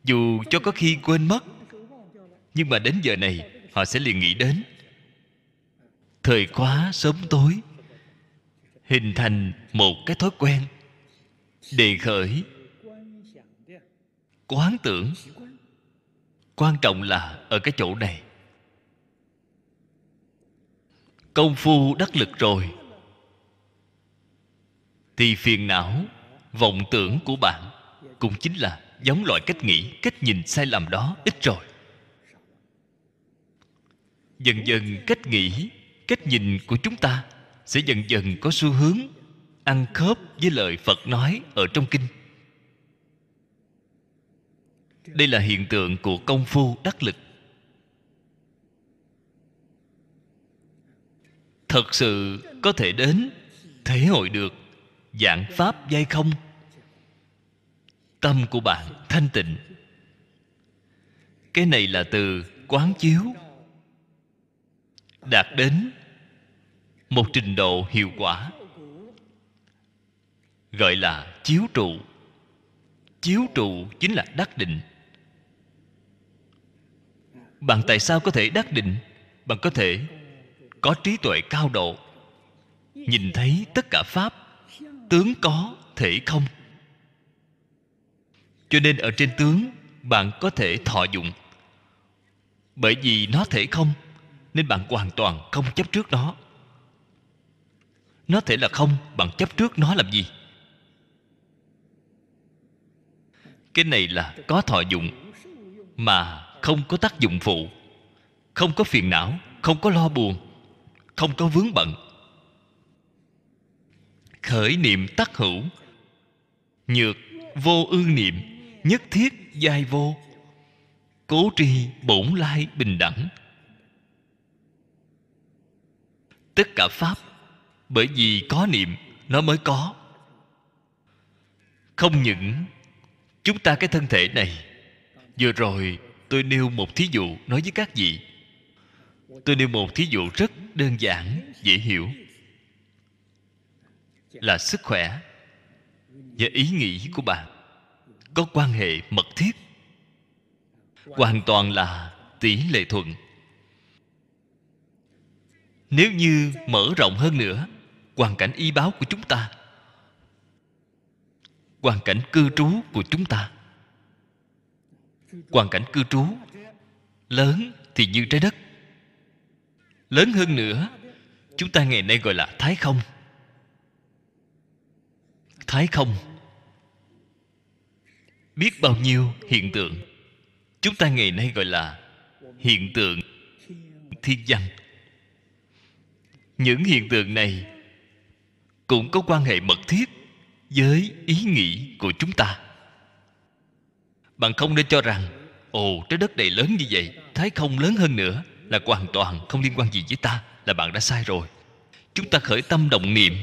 Dù cho có khi quên mất, nhưng mà đến giờ này, họ sẽ liền nghĩ đến. Thời quá sớm tối, hình thành một cái thói quen. Đề khởi, quán tưởng. Quan trọng là ở cái chỗ này. Công phu đắc lực rồi, thì phiền não vọng tưởng của bạn. Cũng chính là giống loại cách nghĩ, cách nhìn sai lầm đó ít rồi. Dần dần cách nghĩ, cách nhìn của chúng ta sẽ dần dần có xu hướng ăn khớp với lời phật nói ở trong kinh. Đây là hiện tượng của công phu đắc lực. Thật sự có thể đến, thể hội được giảng pháp giai không? Tâm của bạn thanh tịnh. Cái này là từ quán chiếu. Đạt đến một trình độ hiệu quả. Gọi là chiếu trụ. Chiếu trụ chính là đắc định. Bạn tại sao có thể đắc định? Bạn có thể có trí tuệ cao độ. Nhìn thấy tất cả pháp tướng có thể không? Cho nên ở trên tướng, bạn có thể thọ dụng. Bởi vì nó thể không, nên bạn hoàn toàn không chấp trước nó. Nó thể là không, bạn chấp trước nó làm gì? Cái này là có thọ dụng, mà không có tác dụng phụ. Không có phiền não, không có lo buồn, không có vướng bận khởi niệm tắc hữu. Nhược vô ư niệm, nhất thiết giai vô. Cố tri bổn lai bình đẳng. Tất cả pháp, bởi vì có niệm, nó mới có. Không những chúng ta cái thân thể này, vừa rồi tôi nêu một thí dụ nói với các vị. Tôi nêu một thí dụ rất đơn giản, dễ hiểu là sức khỏe và ý nghĩ của bạn có quan hệ mật thiết. Hoàn toàn là tỷ lệ thuận. Nếu như mở rộng hơn nữa, hoàn cảnh y báo của chúng ta, hoàn cảnh cư trú của chúng ta, hoàn cảnh cư trú lớn thì như trái đất. Lớn hơn nữa, chúng ta ngày nay gọi là thái không thái không? Biết bao nhiêu hiện tượng. Chúng ta ngày nay gọi là hiện tượng thiên văn. Những hiện tượng này cũng có quan hệ mật thiết với ý nghĩ của chúng ta. Bạn không nên cho rằng, ồ, trái đất này lớn như vậy, thái không lớn hơn nữa là hoàn toàn không liên quan gì với ta, là bạn đã sai rồi. Chúng ta khởi tâm động niệm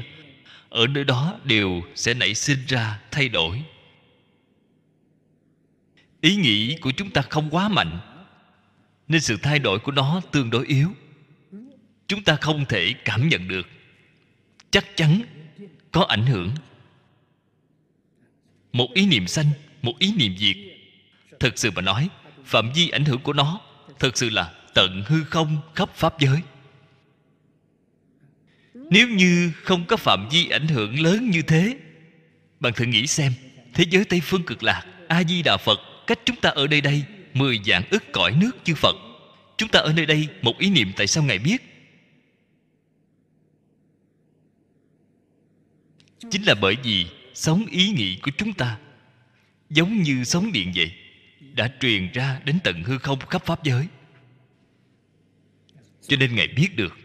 ở nơi đó đều sẽ nảy sinh ra thay đổi. Ý nghĩ của chúng ta không quá mạnh, nên sự thay đổi của nó tương đối yếu. Chúng ta không thể cảm nhận được. Chắc chắn có ảnh hưởng. Một ý niệm sanh, một ý niệm diệt. Thực sự mà nói, phạm vi ảnh hưởng của nó thực sự là tận hư không khắp pháp giới nếu như không có phạm vi ảnh hưởng lớn như thế, bạn thử nghĩ xem, thế giới tây phương cực lạc a di đà phật, cách chúng ta ở đây đây mười dạng ức cõi nước chư phật. Chúng ta ở nơi đây một ý niệm tại sao ngài biết? Chính là bởi vì sống ý nghĩ của chúng ta, giống như sóng điện vậy, đã truyền ra đến tận hư không khắp pháp giới. Cho nên ngài biết được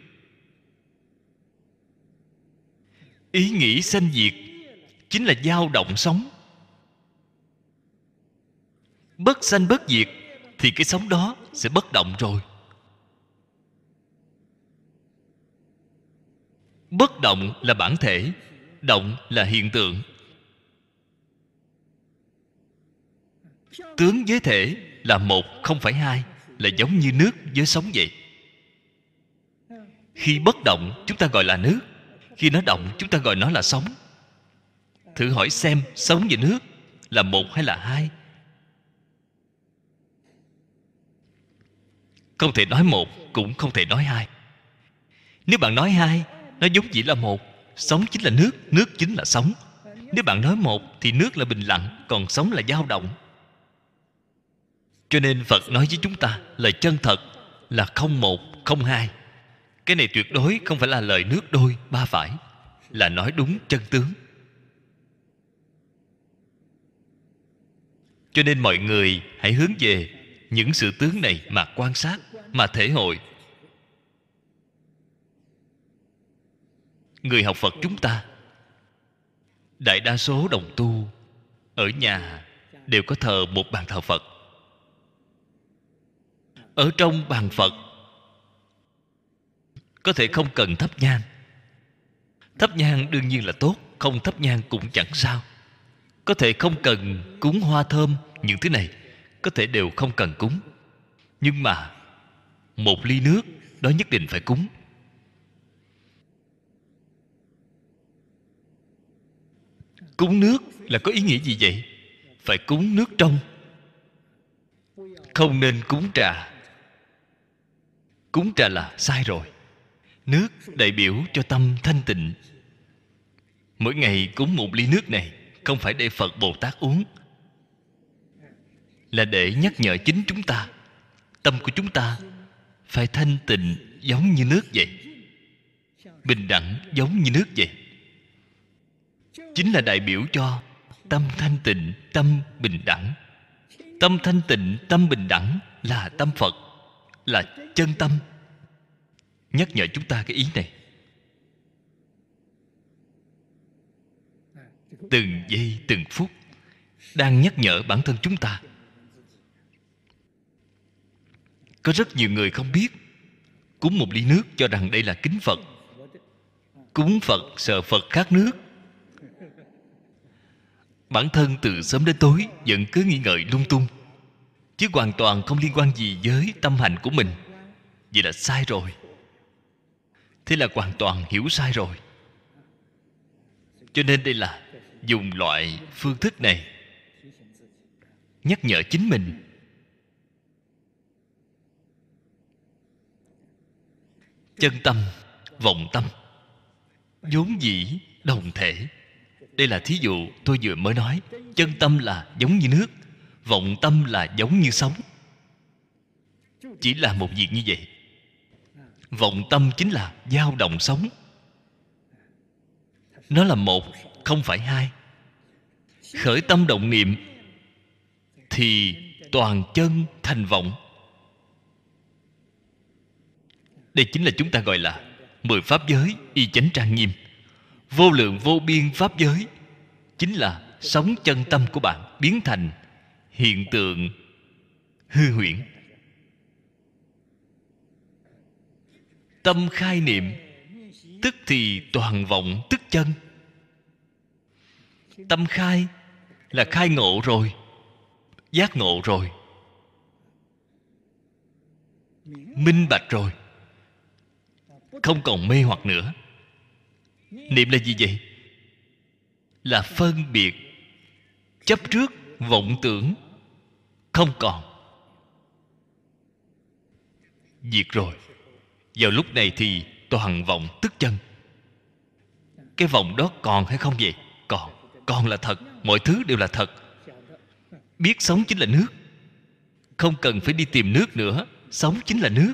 ý nghĩ sanh diệt chính là dao động sống. Bất sanh bất diệt thì cái sống đó sẽ bất động rồi. Bất động là bản thể, động là hiện tượng. Tướng với thể là một, không phải hai, là giống như nước với sóng vậy. Khi bất động, chúng ta gọi là nước khi nó động, chúng ta gọi nó là sóng. Thử hỏi xem sống và nước là một hay là hai? Không thể nói một, cũng không thể nói hai. Nếu bạn nói hai, nó giống chỉ là một. Sống chính là nước nước chính là sống nếu bạn nói một, thì nước là bình lặng, còn sống là dao động. Cho nên phật nói với chúng ta là chân thật, là không một, không hai cái này tuyệt đối không phải là lời nước đôi, ba phải. Là nói đúng chân tướng. Cho nên mọi người hãy hướng về những sự tướng này mà quan sát, mà thể hội. Người học phật chúng ta, đại đa số đồng tu ở nhà đều có thờ một bàn thờ phật. Ở trong bàn phật có thể không cần thắp nhang. Thắp nhang đương nhiên là tốt, không thắp nhang cũng chẳng sao. Có thể không cần cúng hoa thơm những thứ này, có thể đều không cần cúng. Nhưng mà một ly nước, đó nhất định phải cúng. Cúng nước là có ý nghĩa gì vậy? Phải cúng nước trong. Không nên cúng trà. Cúng trà là sai rồi nước đại biểu cho tâm thanh tịnh. Mỗi ngày cúng một ly nước này, không phải để phật bồ tát uống, là để nhắc nhở chính chúng ta, tâm của chúng ta phải thanh tịnh giống như nước vậy, bình đẳng giống như nước vậy. Chính là đại biểu cho tâm thanh tịnh, tâm bình đẳng. Tâm thanh tịnh, tâm bình đẳng là tâm phật, là chân tâm nhắc nhở chúng ta cái ý này. Từng giây, từng phút đang nhắc nhở bản thân chúng ta. Có rất nhiều người không biết, cúng một ly nước cho rằng đây là kính phật, cúng phật sợ phật khát nước. Bản thân từ sớm đến tối vẫn cứ nghi ngợi lung tung, chứ hoàn toàn không liên quan gì với tâm hành của mình. Vậy là sai rồi thế là hoàn toàn hiểu sai rồi. Cho nên đây là dùng loại phương thức này nhắc nhở chính mình. Chân tâm, vọng tâm, vốn dĩ đồng thể. Đây là thí dụ tôi vừa mới nói. Chân tâm là giống như nước, vọng tâm là giống như sóng. Chỉ là một việc như vậy vọng tâm chính là dao động sống. Nó là một, không phải hai. Khởi tâm động niệm thì toàn chân thành vọng. Đây chính là chúng ta gọi là mười pháp giới y chánh trang nghiêm. Vô lượng vô biên pháp giới chính là sống chân tâm của bạn biến thành hiện tượng hư huyễn. Tâm khai niệm, tức thì toàn vọng tức chân. Tâm khai là khai ngộ rồi, giác ngộ rồi, minh bạch rồi, không còn mê hoặc nữa. Niệm là gì vậy? Là phân biệt, chấp trước vọng tưởng, không còn. Diệt rồi vào lúc này thì toàn vọng tức chân cái vọng đó còn hay không vậy? Còn còn là thật. Mọi thứ đều là thật. Biết sống chính là nước. Không cần phải đi tìm nước nữa. Sống chính là nước.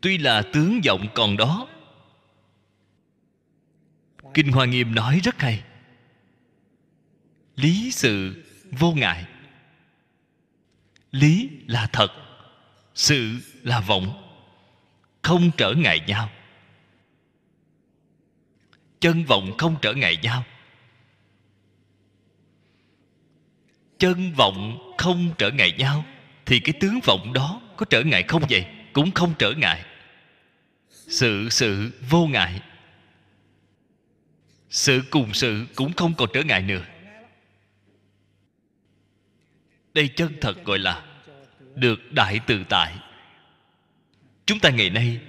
Tuy là tướng vọng còn đó. Kinh hoa nghiêm nói rất hay. Lý sự vô ngại lý là thật, sự là vọng, không trở ngại nhau. Chân vọng không trở ngại nhau. Chân vọng không trở ngại nhau, thì cái tướng vọng đó có trở ngại không vậy? Cũng không trở ngại. Sự sự vô ngại. Sự cùng sự cũng không còn trở ngại nữa đây chân thật gọi là được đại tự tại. Chúng ta ngày nay,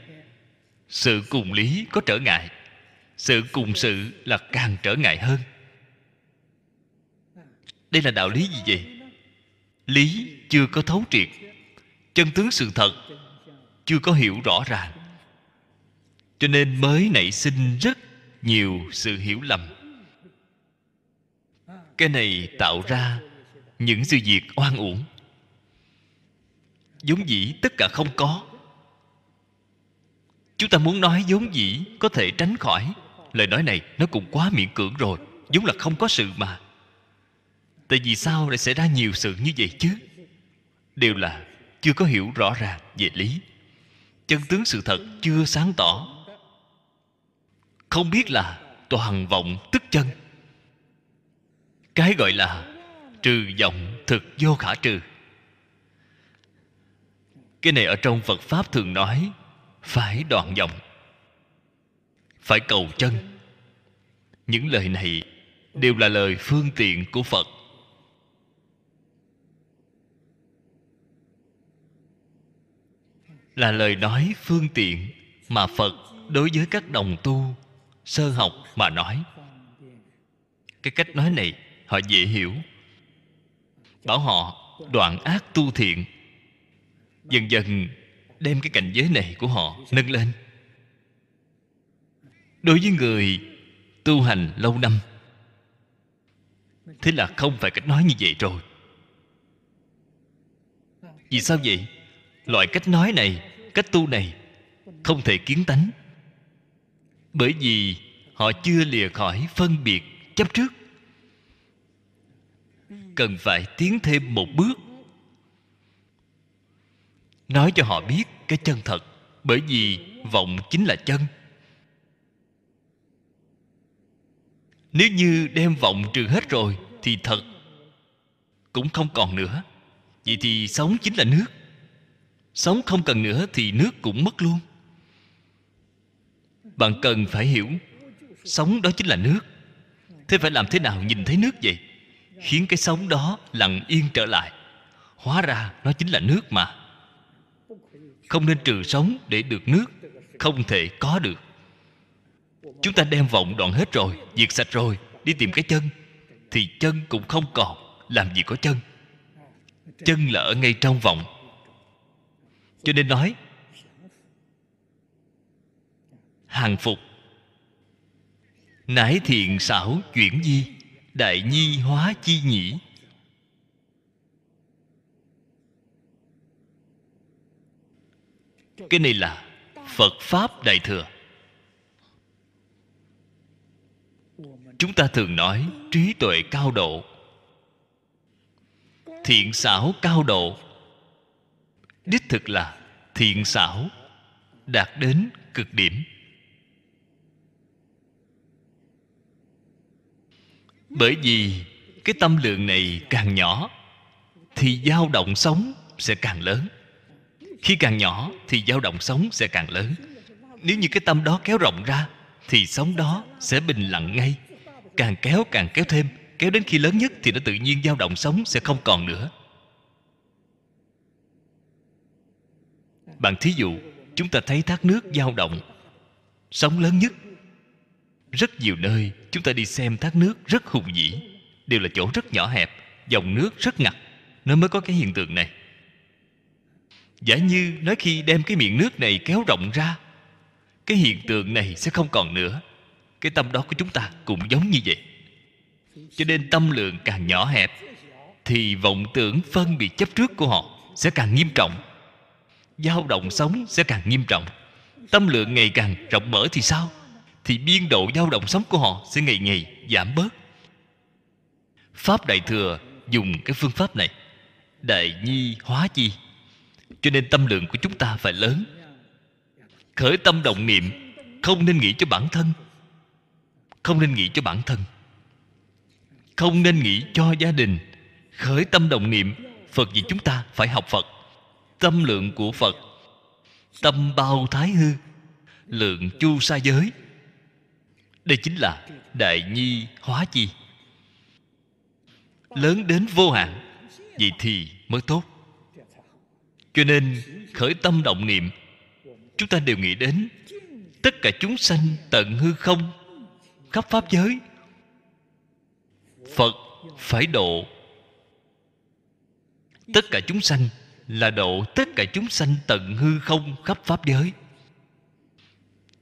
sự cùng lý có trở ngại, sự cùng sự là càng trở ngại hơn. Đây là đạo lý gì vậy? Lý chưa có thấu triệt, chân tướng sự thật chưa có hiểu rõ ràng. Cho nên mới nảy sinh rất nhiều sự hiểu lầm. Cái này tạo ra những sự việc oan uổng. Vốn dĩ tất cả không có. Chúng ta muốn nói vốn dĩ có thể tránh khỏi. Lời nói này nó cũng quá miễn cưỡng rồi. Vốn là không có sự mà. Tại vì sao lại xảy ra nhiều sự như vậy chứ? Đều là chưa có hiểu rõ ràng về lý. Chân tướng sự thật chưa sáng tỏ. Không biết là toàn vọng tức chân. Cái gọi là trừ vọng thực vô khả trừ. Cái này ở trong phật pháp thường nói, phải đoạn vọng phải cầu chân. Những lời này đều là lời phương tiện của phật. Là lời nói phương tiện mà phật đối với các đồng tu, sơ học mà nói. Cái cách nói này họ dễ hiểu bảo họ đoạn ác tu thiện. Dần dần đem cái cảnh giới này của họ nâng lên. Đối với người tu hành lâu năm, thế là không phải cách nói như vậy rồi. Vì sao vậy? Loại cách nói này, cách tu này không thể kiến tánh. Bởi vì họ chưa lìa khỏi phân biệt chấp trước cần phải tiến thêm một bước. Nói cho họ biết cái chân thật, bởi vì vọng chính là chân. Nếu như đem vọng trừ hết rồi, thì thật cũng không còn nữa. Vậy thì sống chính là nước. Sống không cần nữa thì nước cũng mất luôn. Bạn cần phải hiểu, sống đó chính là nước. Thế phải làm thế nào nhìn thấy nước vậy? Khiến cái sống đó lặng yên trở lại. Hóa ra nó chính là nước mà. Không nên trừ sống để được nước, không thể có được. Chúng ta đem vọng đoạn hết rồi, diệt sạch rồi, đi tìm cái chân. Thì chân cũng không còn, làm gì có chân? Chân là ở ngay trong vọng. Cho nên nói, hàng phục. Nải thiện xảo chuyển di đại nhi hóa chi nhĩ. Cái này là phật pháp đại thừa. Chúng ta thường nói trí tuệ cao độ, thiện xảo cao độ. Đích thực là thiện xảo đạt đến cực điểm. Bởi vì cái tâm lượng này càng nhỏ, thì dao động sống sẽ càng lớn. Khi càng nhỏ, thì dao động sống sẽ càng lớn. Nếu như cái tâm đó kéo rộng ra, thì sống đó sẽ bình lặng ngay. Càng kéo càng kéo thêm. Kéo đến khi lớn nhất thì nó tự nhiên dao động sống sẽ không còn nữa. Bạn thí dụ, chúng ta thấy thác nước dao động sóng lớn nhất rất nhiều nơi chúng ta đi xem thác nước rất hùng vĩ, đều là chỗ rất nhỏ hẹp, dòng nước rất ngặt nó mới có cái hiện tượng này. Giả như nói khi đem cái miệng nước này kéo rộng ra, cái hiện tượng này sẽ không còn nữa. Cái tâm đó của chúng ta cũng giống như vậy. Cho nên tâm lượng càng nhỏ hẹp, thì vọng tưởng phân biệt chấp trước của họ sẽ càng nghiêm trọng. Dao động sống sẽ càng nghiêm trọng. Tâm lượng ngày càng rộng mở thì sao? Thì biên độ dao động sống của họ sẽ ngày ngày giảm bớt. Pháp đại thừa dùng cái phương pháp này. Đại nhi hóa chi. Cho nên tâm lượng của chúng ta phải lớn. Khởi tâm động niệm, không nên nghĩ cho bản thân. Không nên nghĩ cho bản thân. Không nên nghĩ cho gia đình. Khởi tâm động niệm, phật vì chúng ta phải học phật. Tâm lượng của phật, tâm bao thái hư, lượng chu sa giới đây chính là đại nhi hóa chi. Lớn đến vô hạn vậy thì mới tốt. Cho nên, khởi tâm động niệm, chúng ta đều nghĩ đến tất cả chúng sanh tận hư không, khắp pháp giới. Phật phải độ. Tất cả chúng sanh là độ tất cả chúng sanh tận hư không khắp pháp giới.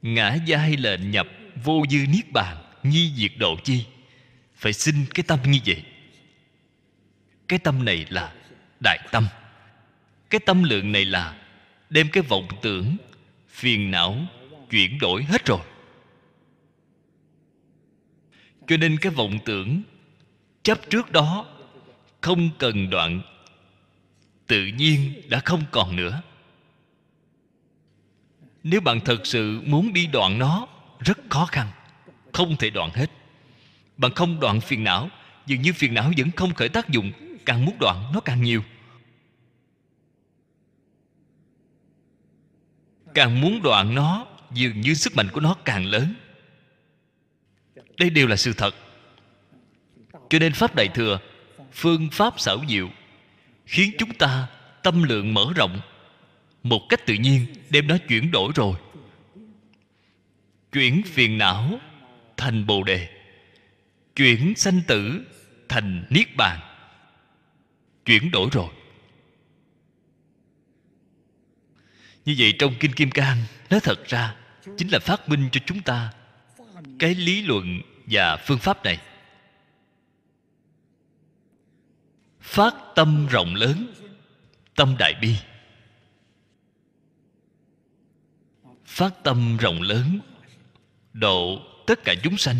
Ngã giai lệnh nhập vô dư niết bàn nhi diệt độ chi. Phải xin cái tâm như vậy. Cái tâm này là đại tâm. Cái tâm lượng này là đem cái vọng tưởng, phiền não chuyển đổi hết rồi. Cho nên cái vọng tưởng chấp trước đó không cần đoạn, tự nhiên đã không còn nữa. Nếu bạn thật sự muốn đi đoạn nó rất khó khăn. Không thể đoạn hết. Bạn không đoạn phiền não, dường như phiền não vẫn không khởi tác dụng, càng muốn đoạn nó càng nhiều. Càng muốn đoạn nó, dường như sức mạnh của nó càng lớn. Đây đều là sự thật. Cho nên pháp đại thừa, phương pháp xảo diệu, khiến chúng ta tâm lượng mở rộng. Một cách tự nhiên, đem nó chuyển đổi rồi chuyển phiền não thành bồ đề, chuyển sanh tử thành niết bàn. Chuyển đổi rồi. Như vậy trong kinh kim cang nó thật ra, chính là phát minh cho chúng ta cái lý luận và phương pháp này. Phát tâm rộng lớn, tâm đại bi. Phát tâm rộng lớn độ tất cả chúng sanh.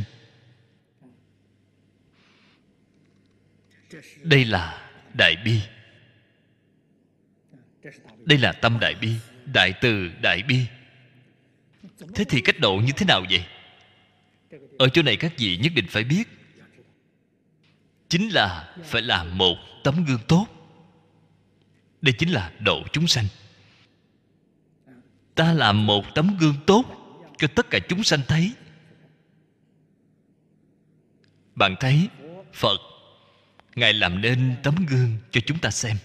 Đây là đại bi. Đây là tâm đại bi, đại từ đại bi. Thế thì cách độ như thế nào vậy? Ở chỗ này các vị nhất định phải biết. Chính là phải làm một tấm gương tốt. Đây chính là độ chúng sanh. Ta làm một tấm gương tốt cho tất cả chúng sanh thấy. Bạn thấy, phật, ngài làm nên tấm gương cho chúng ta xem.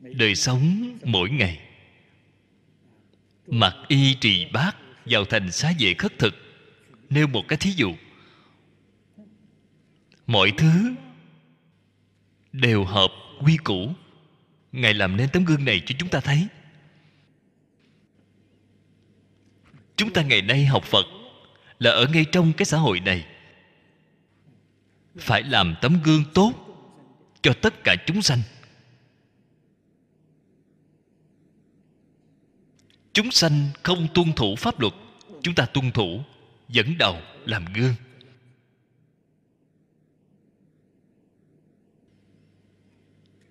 Đời sống mỗi ngày, mặc y trì bát vào thành xá vệ khất thực, nêu một cái thí dụ. Mọi thứ đều hợp quy củ. Ngài làm nên tấm gương này cho chúng ta thấy. Chúng ta ngày nay học phật là ở ngay trong cái xã hội này. Phải làm tấm gương tốt cho tất cả chúng sanh. Chúng sanh không tuân thủ pháp luật, chúng ta tuân thủ dẫn đầu làm gương.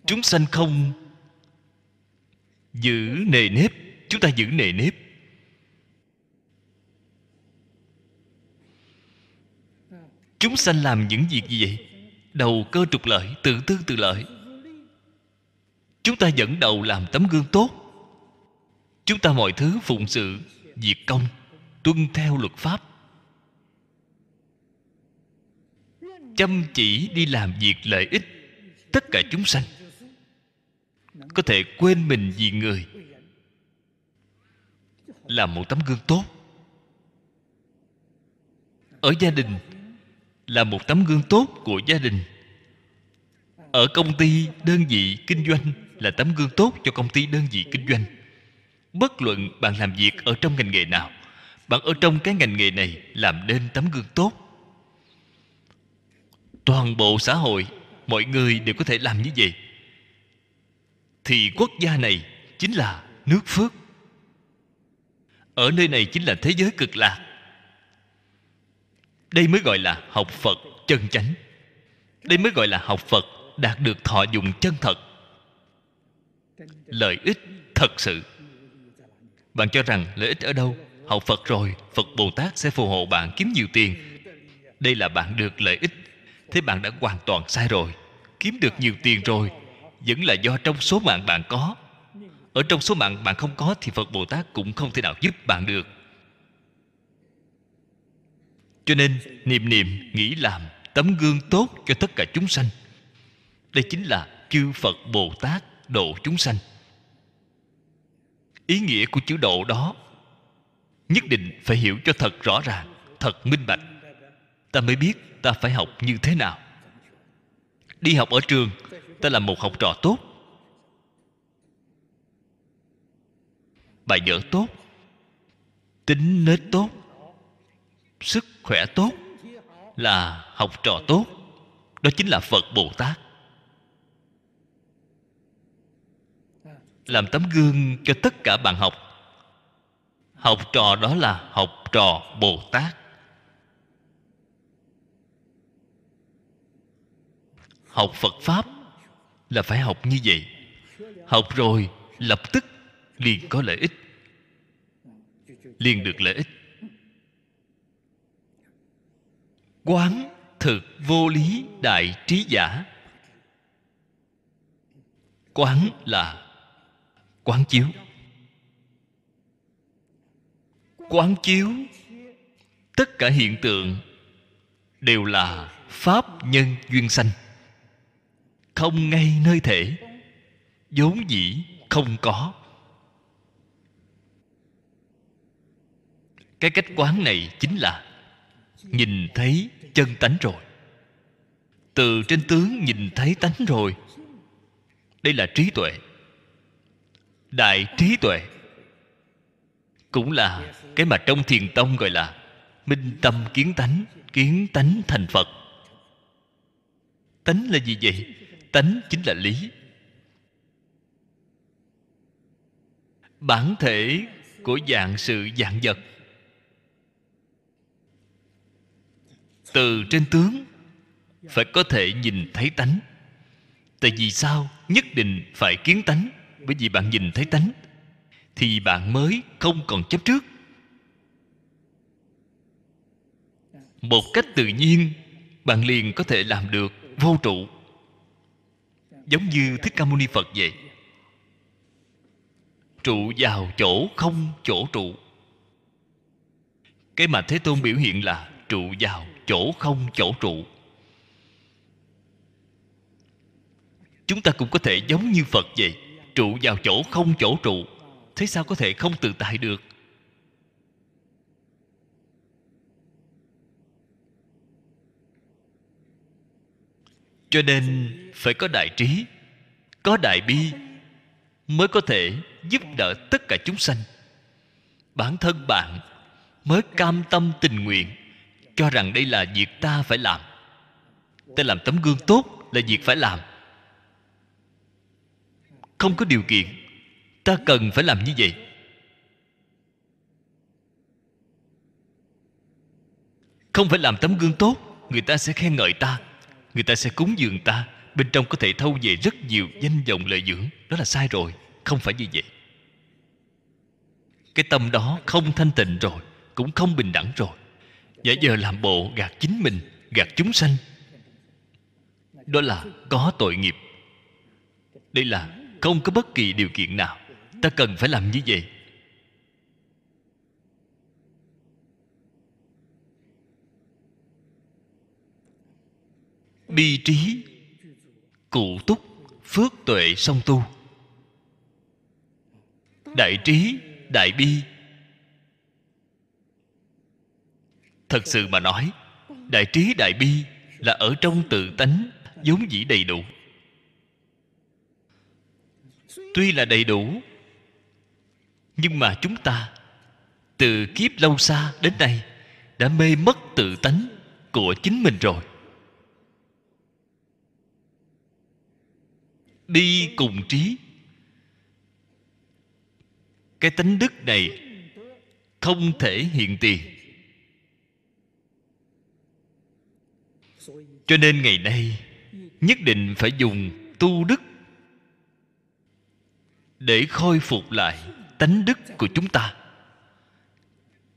Chúng sanh không giữ nề nếp, chúng ta giữ nề nếp. Chúng sanh làm những việc gì vậy? Đầu cơ trục lợi, tự tư tự lợi. Chúng ta dẫn đầu làm tấm gương tốt. Chúng ta mọi thứ phụng sự việc công, tuân theo luật pháp. Chăm chỉ đi làm việc lợi ích tất cả chúng sanh. Có thể quên mình vì người. Làm một tấm gương tốt. Ở gia đình là một tấm gương tốt của gia đình. Ở công ty đơn vị kinh doanh là tấm gương tốt cho công ty đơn vị kinh doanh. Bất luận bạn làm việc ở trong ngành nghề nào, bạn ở trong cái ngành nghề này làm nên tấm gương tốt. Toàn bộ xã hội, mọi người đều có thể làm như vậy. Thì quốc gia này chính là nước phước. Ở nơi này chính là thế giới cực lạc đây mới gọi là học phật chân chánh. Đây mới gọi là học phật đạt được thọ dụng chân thật. Lợi ích thật sự. Bạn cho rằng lợi ích ở đâu? Học phật rồi, phật bồ tát sẽ phù hộ bạn kiếm nhiều tiền. Đây là bạn được lợi ích. Thế bạn đã hoàn toàn sai rồi. Kiếm được nhiều tiền rồi, vẫn là do trong số mạng bạn có. Ở trong số mạng bạn không có thì phật bồ tát cũng không thể nào giúp bạn được cho nên niệm niệm, nghĩ làm, tấm gương tốt cho tất cả chúng sanh. Đây chính là chư phật bồ tát độ chúng sanh. Ý nghĩa của chữ độ đó nhất định phải hiểu cho thật rõ ràng, thật minh bạch. Ta mới biết ta phải học như thế nào. Đi học ở trường, ta là một học trò tốt. Bài vở tốt, tính nết tốt sức khỏe tốt là học trò tốt, đó chính là phật bồ tát. Làm tấm gương cho tất cả bạn học. Học trò đó là học trò bồ tát. Học phật pháp là phải học như vậy. Học rồi lập tức liền có lợi ích, liền được lợi ích. Quán thực vô lý đại trí giả. Quán là quán chiếu. Quán chiếu, tất cả hiện tượng đều là pháp nhân duyên sanh. Không ngay nơi thể, vốn dĩ không có. Cái cách quán này chính là nhìn thấy chân tánh rồi. Từ trên tướng nhìn thấy tánh rồi. Đây là trí tuệ. Đại trí tuệ. Cũng là cái mà trong thiền tông gọi là minh tâm kiến tánh kiến tánh thành phật. Tánh là gì vậy? Tánh chính là lý. Bản thể của dạng sự dạng vật từ trên tướng, phải có thể nhìn thấy tánh. Tại vì sao? Nhất định phải kiến tánh. Bởi vì bạn nhìn thấy tánh, thì bạn mới không còn chấp trước. Một cách tự nhiên, bạn liền có thể làm được vô trụ. Giống như thích ca mâu ni phật vậy. Trụ vào chỗ không chỗ trụ. Cái mà thế tôn biểu hiện là trụ vào chỗ không chỗ trụ. Chúng ta cũng có thể giống như phật vậy, trụ vào chỗ không chỗ trụ. Thế sao có thể không tự tại được? Cho nên phải có đại trí, có đại bi mới có thể giúp đỡ tất cả chúng sanh. Bản thân bạn mới cam tâm tình nguyện cho rằng đây là việc ta phải làm. Ta làm tấm gương tốt là việc phải làm. Không có điều kiện, ta cần phải làm như vậy. Không phải làm tấm gương tốt, người ta sẽ khen ngợi ta, người ta sẽ cúng dường ta. Bên trong có thể thâu về rất nhiều danh vọng lợi dưỡng, đó là sai rồi, không phải như vậy. Cái tâm đó không thanh tịnh rồi, cũng không bình đẳng rồi giả giờ làm bộ gạt chính mình, gạt chúng sanh. Đó là có tội nghiệp. Đây là không có bất kỳ điều kiện nào. Ta cần phải làm như vậy. Bi trí, cụ túc, phước tuệ song tu. Đại trí, đại bi thật sự mà nói, đại trí đại bi là ở trong tự tánh vốn dĩ đầy đủ. Tuy là đầy đủ, nhưng mà chúng ta từ kiếp lâu xa đến nay đã mê mất tự tánh của chính mình rồi. Đi cùng trí. Cái tánh đức này không thể hiện tiền. Cho nên ngày nay, nhất định phải dùng tu đức để khôi phục lại tánh đức của chúng ta.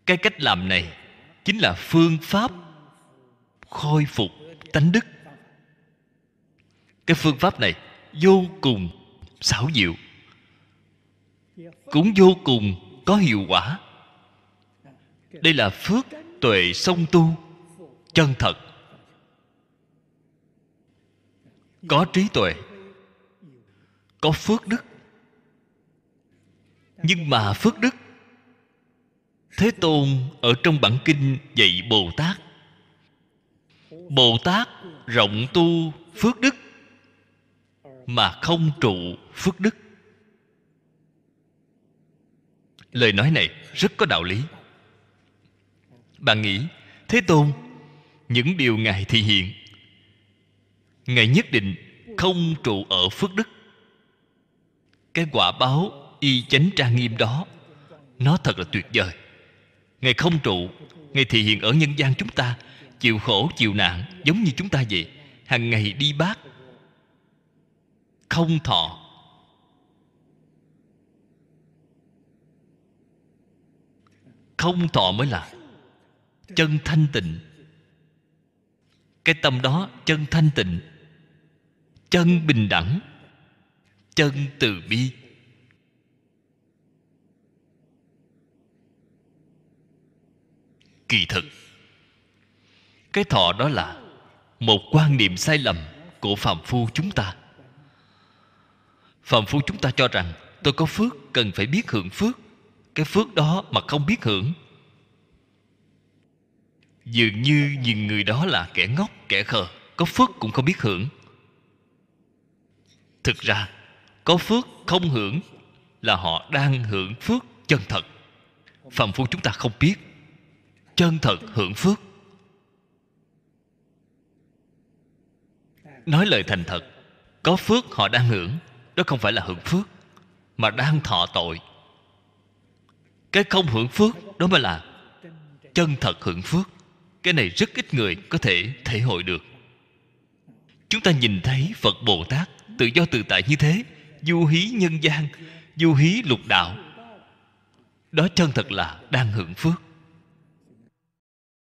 Cái cách làm này chính là phương pháp khôi phục tánh đức. Cái phương pháp này vô cùng xảo diệu, cũng vô cùng có hiệu quả. Đây là phước tuệ song tu chân thật. Có trí tuệ, có phước đức. Nhưng mà phước đức, thế tôn ở trong bản kinh dạy bồ tát. Bồ tát rộng tu phước đức, mà không trụ phước đức. Lời nói này rất có đạo lý. Bạn nghĩ, thế tôn, những điều ngài thị hiện ngài nhất định không trụ ở phước đức. Cái quả báo y chánh trang nghiêm đó, nó thật là tuyệt vời. Ngài không trụ, ngài thị hiện ở nhân gian chúng ta, chịu khổ, chịu nạn, giống như chúng ta vậy. Hàng ngày đi bác, không thọ. Không thọ mới là chân thanh tịnh. Cái tâm đó, chân thanh tịnh chân bình đẳng, chân từ bi. Kỳ thực, cái thọ đó là một quan niệm sai lầm của phạm phu chúng ta. Phạm phu chúng ta cho rằng tôi có phước cần phải biết hưởng phước. Cái phước đó mà không biết hưởng, dường như nhìn người đó là kẻ ngốc, kẻ khờ, có phước cũng không biết hưởng thực ra, có phước không hưởng là họ đang hưởng phước chân thật. Phàm phu chúng ta không biết chân thật hưởng phước. Nói lời thành thật, có phước họ đang hưởng, đó không phải là hưởng phước, mà đang thọ tội. Cái không hưởng phước đó mới là chân thật hưởng phước. Cái này rất ít người có thể thể hội được. Chúng ta nhìn thấy phật bồ tát tự do tự tại như thế du hí nhân gian du hí lục đạo. Đó chân thật là đang hưởng phước.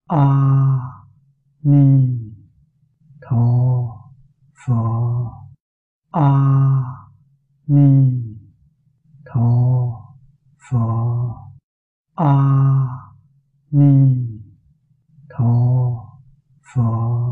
A ni tho pho, a ni tho pho, a ni tho pho.